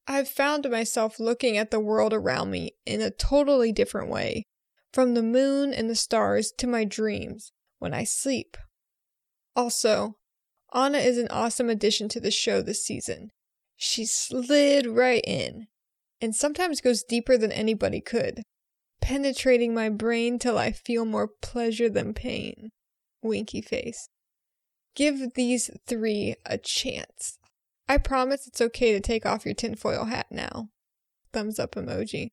I've found myself looking at the world around me in a totally different way, from the moon and the stars to my dreams when I sleep. Also, Anna is an awesome addition to the show this season. She slid right in, and sometimes goes deeper than anybody could, penetrating my brain till I feel more pleasure than pain. Winky face. Give these three a chance. I promise it's okay to take off your tinfoil hat now. Thumbs up emoji.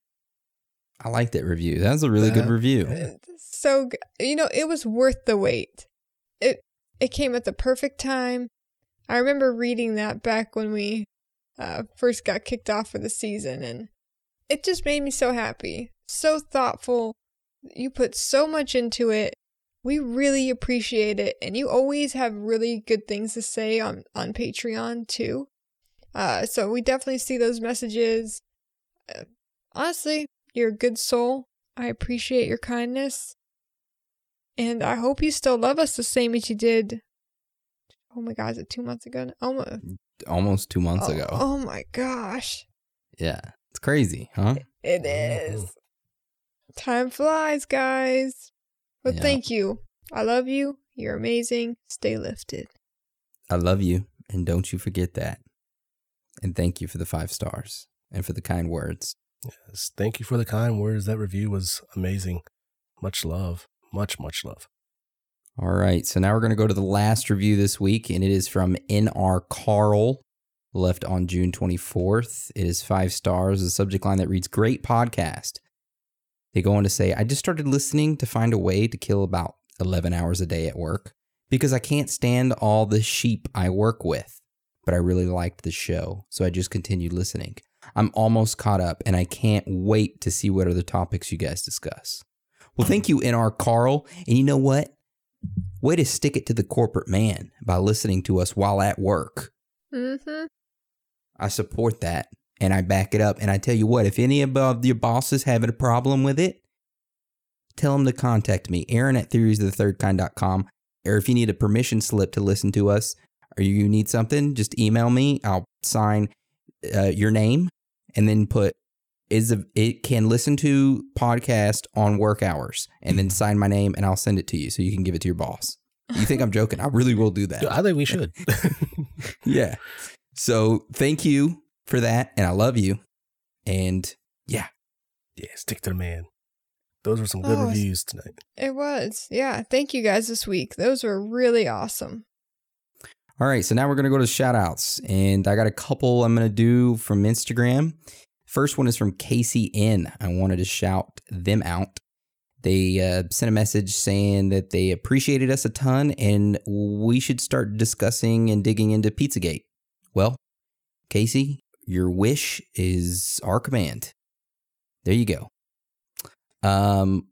I like that review. That was a really good review. So you know, it was worth the wait. It it came at the perfect time. I remember reading that back when we uh, first got kicked off for the season, and it just made me so happy, so thoughtful. You put so much into it. We really appreciate it, and you always have really good things to say on on Patreon too. Uh, so we definitely see those messages. Uh, honestly, you're a good soul. I appreciate your kindness. And I hope you still love us the same as you did. Oh my god, is it two months ago? Oh Almost two months oh, ago. Oh my gosh. Yeah. It's crazy, huh? It is. Time flies, guys. But Yeah. thank you. I love you. You're amazing. Stay lifted. I love you, and don't you forget that. And thank you for the five stars and for the kind words. Yes, thank you for the kind words. That review was amazing. Much love. Much, much love. All right, so now we're going to go to the last review this week, and it is from NR Carl. left on June 24th. It is five stars, a subject line that reads Great podcast. They go on to say, I just started listening to find a way to kill about 11 hours a day at work because I can't stand all the sheep I work with. But I really liked the show, so I just continued listening. I'm almost caught up and I can't wait to see what other topics you guys discuss. Well, thank you, NR Carl. And you know what? Way to stick it to the corporate man by listening to us while at work. Mm-hmm. I support that and I back it up. And I tell you what, if any of your bosses having a problem with it, tell them to contact me, Aaron at theoriesofthethirdkind.com. Or if you need a permission slip to listen to us or you need something, just email me. I'll sign uh, your name and then put is a, it can listen to podcast on work hours and then sign my name and I'll send it to you so you can give it to your boss. You think I'm joking? I really will do that. I think we should. [laughs] yeah. So thank you for that, and I love you. And yeah, yeah, stick to the man. Those were some good Oh, reviews tonight. It was. Yeah. Thank you guys this week. Those were really awesome. All right, so now we're gonna go to shout outs, and I got a couple I'm gonna do from Instagram. First one is from Casey N. I wanted to shout them out. They uh, sent a message saying that they appreciated us a ton and we should start discussing and digging into Pizzagate. Well, Casey, your wish is our command. There you go. Um,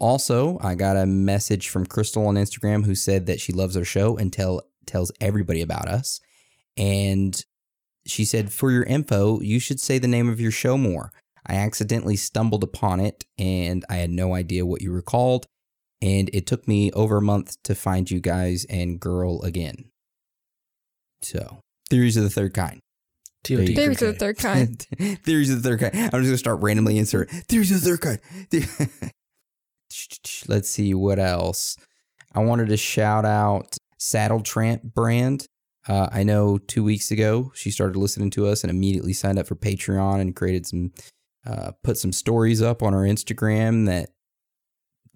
also, I got a message from Crystal on Instagram who said that she loves our show and tell tells everybody about us. And she said, for your info, you should say the name of your show more. I accidentally stumbled upon it and I had no idea what you were called. And it took me over a month to find you guys and girl again. So, theories of the third kind. There. Theories of the third kind. [laughs] theories of the third kind. I'm just gonna start randomly insert theories of the third kind. [laughs] Let's see what else. I wanted to shout out Saddle Tramp brand. Uh, I know two weeks ago she started listening to us and immediately signed up for Patreon and created some, uh, put some stories up on our Instagram that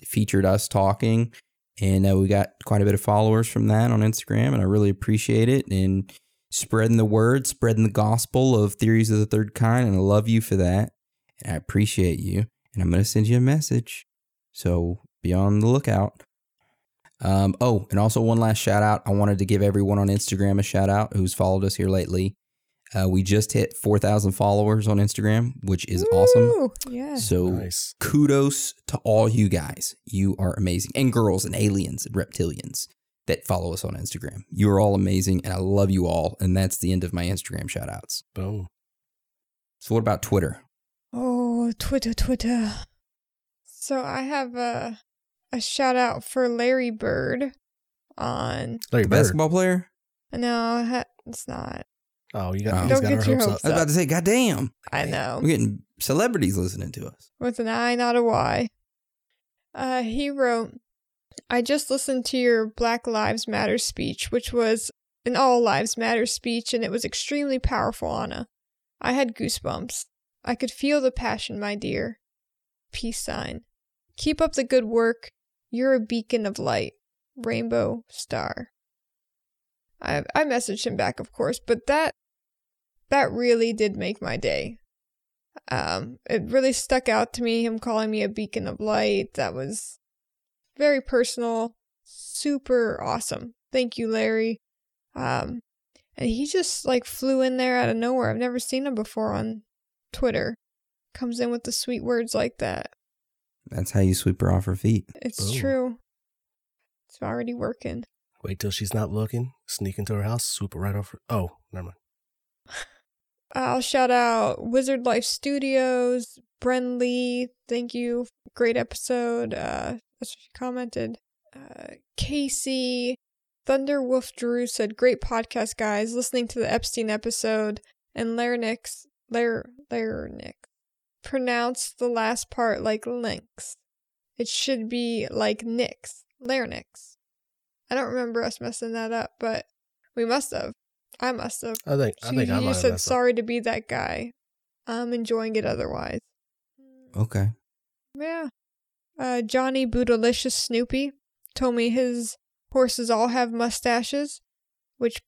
featured us talking, and uh, we got quite a bit of followers from that on Instagram, and I really appreciate it and spreading the word, spreading the gospel of theories of the third kind, and I love you for that, and I appreciate you, and I'm gonna send you a message, so be on the lookout. Um, oh, and also one last shout out. I wanted to give everyone on Instagram a shout out who's followed us here lately. Uh, we just hit 4,000 followers on Instagram, which is awesome. Woo! Yeah. So kudos to all you guys. You are amazing. And girls and aliens and reptilians that follow us on Instagram. You are all amazing and I love you all. And that's the end of my Instagram shout outs. Boom. So what about Twitter? Oh, Twitter, Twitter. So I have a a shout out for Larry Bird on. Larry The Bird. basketball player? No, it's not. Oh, you got, Oh. Don't got get our your hopes hopes up. I was about to say, God damn. I know. We're getting celebrities listening to us. with an I, not a Y. Uh, he wrote, I just listened to your Black Lives Matter speech, which was an All Lives Matter speech, and it was extremely powerful, Anna. I had goosebumps. I could feel the passion, my dear. Peace sign. Keep up the good work. You're a beacon of light. Rainbow star. I I messaged him back, of course, but that that really did make my day. Um, it really stuck out to me, him calling me a beacon of light. That was very personal, super awesome. Thank you, Larry. Um, and he just like flew in there out of nowhere. I've never seen him before on Twitter. Comes in with the sweet words like that. That's how you sweep her off her feet. It's Boom. true. It's already working. Wait till she's not looking. Sneak into her house. Swoop it right off her. Oh, never mind. [sighs] I'll shout out Wizard Life Studios, Bren Lee. Thank you. Great episode. Uh, that's what she commented. Uh, Casey, Thunder Wolf Drew said, Great podcast, guys. Listening to the Epstein episode. And Larynx, Lar- Larynx pronounced the last part like lynx. It should be like Nix, Larynx. I don't remember us messing that up, but we must have. I must have. I think I She- think I you might just have said messed up. sorry to be that guy. I'm enjoying it otherwise. Okay. Yeah. Uh, Johnny Bootylicious Snoopy told me his horses all have mustaches, which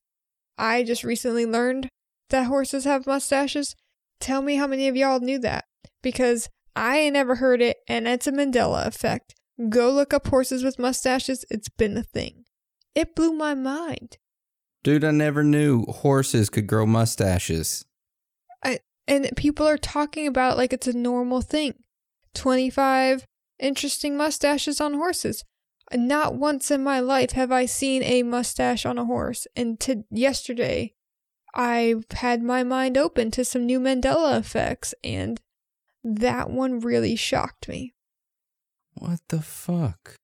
I just recently learned that horses have mustaches? Tell me how many of y'all knew that. Because I ain't never heard it, and it's a Mandela effect. Go look up horses with mustaches, it's been a thing. It blew my mind. Dude, I never knew horses could grow mustaches. I, and people are talking about it like it's a normal thing. 25 interesting mustaches on horses. Not once in my life have I seen a mustache on a horse. And to yesterday, I had my mind open to some new Mandela effects, and that one really shocked me. What the fuck?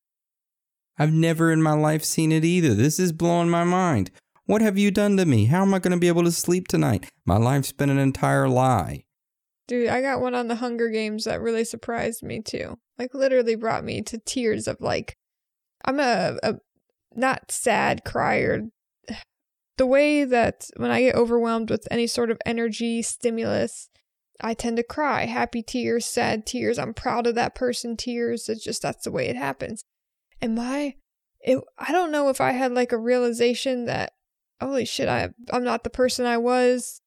I've never in my life seen it either. This is blowing my mind. What have you done to me? How am I going to be able to sleep tonight? My life's been an entire lie. Dude, I got one on the Hunger Games that really surprised me too. Like literally brought me to tears of like I'm a, a not sad crier. [sighs] The way that when I get overwhelmed with any sort of energy stimulus, I tend to cry. Happy tears, sad tears, I'm proud of that person tears. It's just that's the way it happens. And my it I don't know if I had like a realization that holy shit, I I'm not the person I was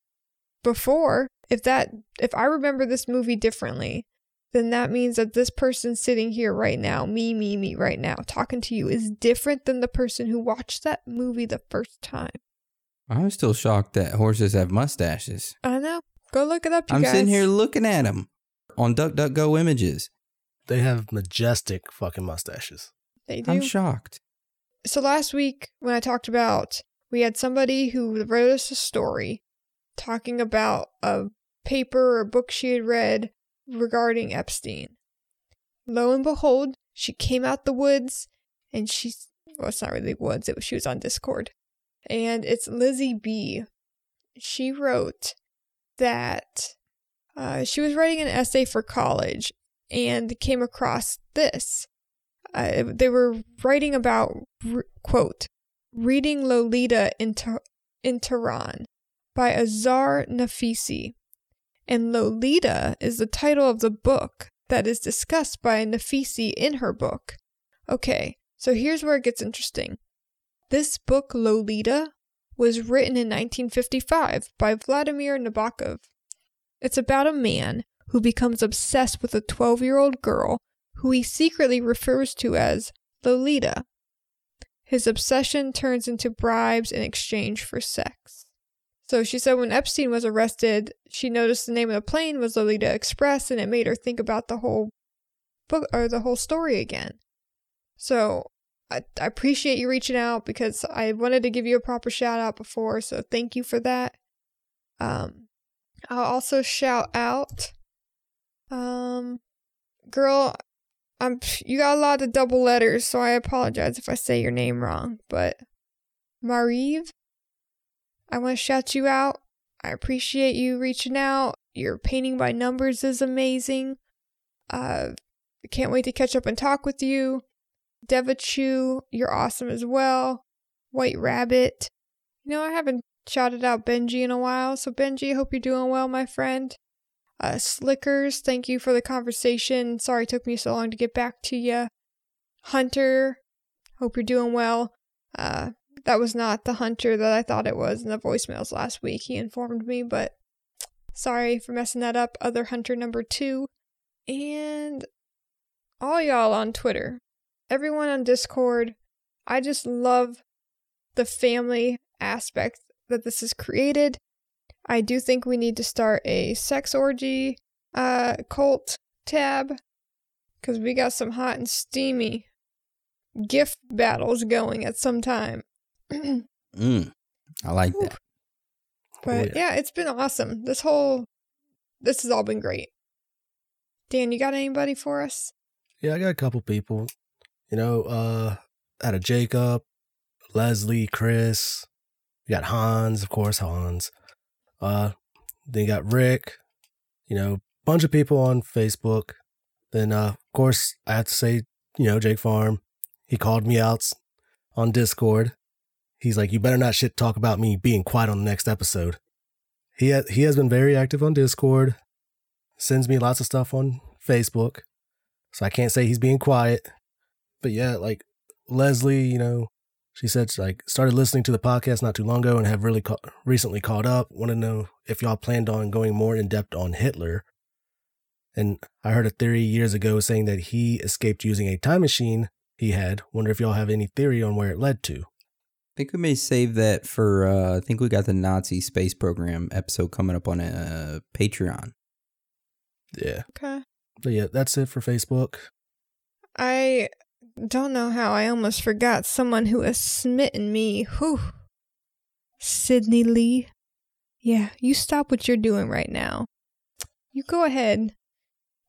before. If that if I remember this movie differently, then that means that this person sitting here right now, me, me, me right now, talking to you, is different than the person who watched that movie the first time. I'm still shocked that horses have mustaches. I know. Go look it up, you guys. I'm guys. sitting here looking at them on DuckDuckGo images. They have majestic fucking mustaches. They do. I'm shocked. So last week when I talked about, we had somebody who wrote us a story talking about a paper or book she had read regarding Epstein. Lo and behold, she came out the woods and she's, well, it's not really woods, it was, she was on Discord. And it's Lizzie B. She wrote that uh, she was writing an essay for college and came across this. Uh, they were writing about, quote, reading Lolita in, in Tehran by Azar Nafisi. And Lolita is the title of the book that is discussed by Nafisi in her book. Okay, so here's where it gets interesting. This book, Lolita, was written in 1955 by Vladimir Nabokov. It's about a man who becomes obsessed with a 12 year old girl who he secretly refers to as Lolita. His obsession turns into bribes in exchange for sex. So she said when Epstein was arrested, she noticed the name of the plane was Lolita Express and it made her think about the whole book or the whole story again. So I, I appreciate you reaching out because I wanted to give you a proper shout out before, so thank you for that. Um I'll also shout out um girl I'm you got a lot of double letters, so I apologize if I say your name wrong, but Marive I want to shout you out. I appreciate you reaching out. Your painting by numbers is amazing. Uh, can't wait to catch up and talk with you. Devachu, you're awesome as well. White Rabbit. You know, I haven't shouted out Benji in a while, so Benji, hope you're doing well, my friend. Uh, Slickers, thank you for the conversation. Sorry it took me so long to get back to you. Hunter, hope you're doing well. Uh, that was not the hunter that I thought it was in the voicemails last week. He informed me, but sorry for messing that up. Other hunter number two. And all y'all on Twitter, everyone on Discord. I just love the family aspect that this has created. I do think we need to start a sex orgy uh, cult tab because we got some hot and steamy gift battles going at some time. [clears throat] Mm, I like that. But yeah. it's been awesome. This whole this has all been great. Dan, you got anybody for us? Yeah, I got a couple people. You know, uh out of Jacob, Leslie, Chris, you got Hans, of course, Hans. Uh then you got Rick, you know, bunch of people on Facebook. Then uh of course I have to say, you know, Jake Farm. He called me out on Discord. He's like, you better not shit talk about me being quiet on the next episode. He ha- he has been very active on Discord, sends me lots of stuff on Facebook, so I can't say he's being quiet. But yeah, like Leslie, you know, She said she, like started listening to the podcast not too long ago and have really ca- recently caught up. Want to know if y'all planned on going more in depth on Hitler. And I heard a theory years ago saying that he escaped using a time machine he had. Wonder if y'all have any theory on where it led to. I think we may save that for. Uh, I think we got the Nazi space program episode coming up on uh, Patreon. Yeah. Okay. But yeah, that's it for Facebook. I don't know how I almost forgot someone who has smitten me. Whew. Sydney Lee. Yeah, you stop what you're doing right now. You go ahead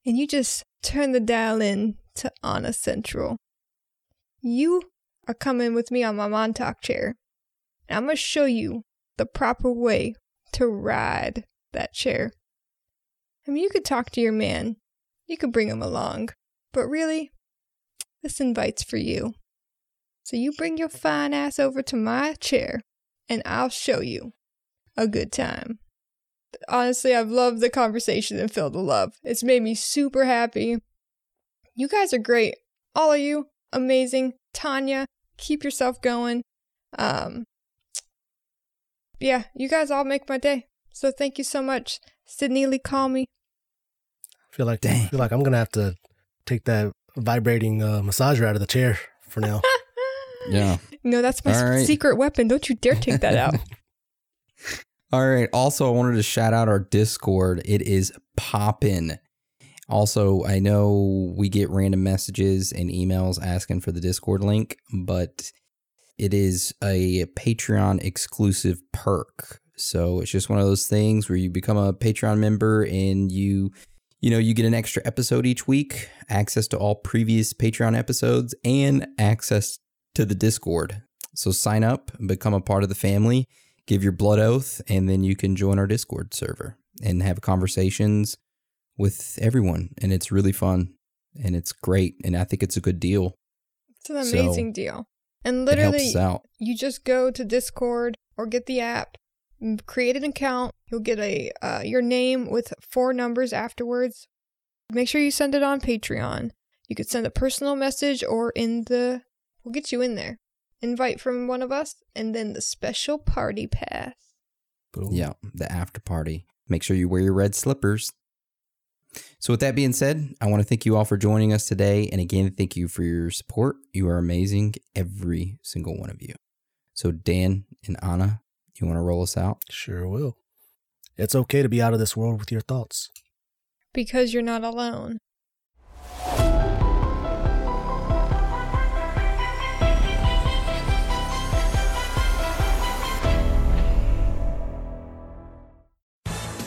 and you just turn the dial in to Anna Central. You are coming with me on my Montauk chair. And I'm going to show you the proper way to ride that chair. I mean, you could talk to your man, you could bring him along, but really, this invite's for you. So you bring your fine ass over to my chair, and I'll show you a good time. Honestly, I've loved the conversation and filled the love. It's made me super happy. You guys are great. All of you, amazing. Tanya, keep yourself going. Um, yeah, you guys all make my day. So thank you so much. Sydney Lee, call me. I feel like I feel like I'm gonna have to take that vibrating uh, massager out of the chair for now. [laughs] Yeah. No, that's my All right. secret weapon. Don't you dare take that out. [laughs] All right. Also, I wanted to shout out our Discord. It is poppin'. Also, I know we get random messages and emails asking for the Discord link, but it is a Patreon exclusive perk. So it's just one of those things where you become a Patreon member and you you know, you get an extra episode each week, access to all previous Patreon episodes, and access to the Discord. So sign up, become a part of the family, give your blood oath, and then you can join our Discord server and have conversations with everyone. And it's really fun and it's great. And I think it's a good deal. It's an So, amazing deal. And literally, you just go to Discord or get the app, create an account. You'll get a uh, your name with four numbers afterwards. Make sure you send it on Patreon. You could send a personal message or in the. We'll get you in there. Invite from one of us, and then the special party pass. Yeah, the after party. Make sure you wear your red slippers. So, with that being said, I want to thank you all for joining us today. And again, thank you for your support. You are amazing, every single one of you. So, Dan and Anna, you want to roll us out? Sure will. It's okay to be out of this world with your thoughts. Because you're not alone.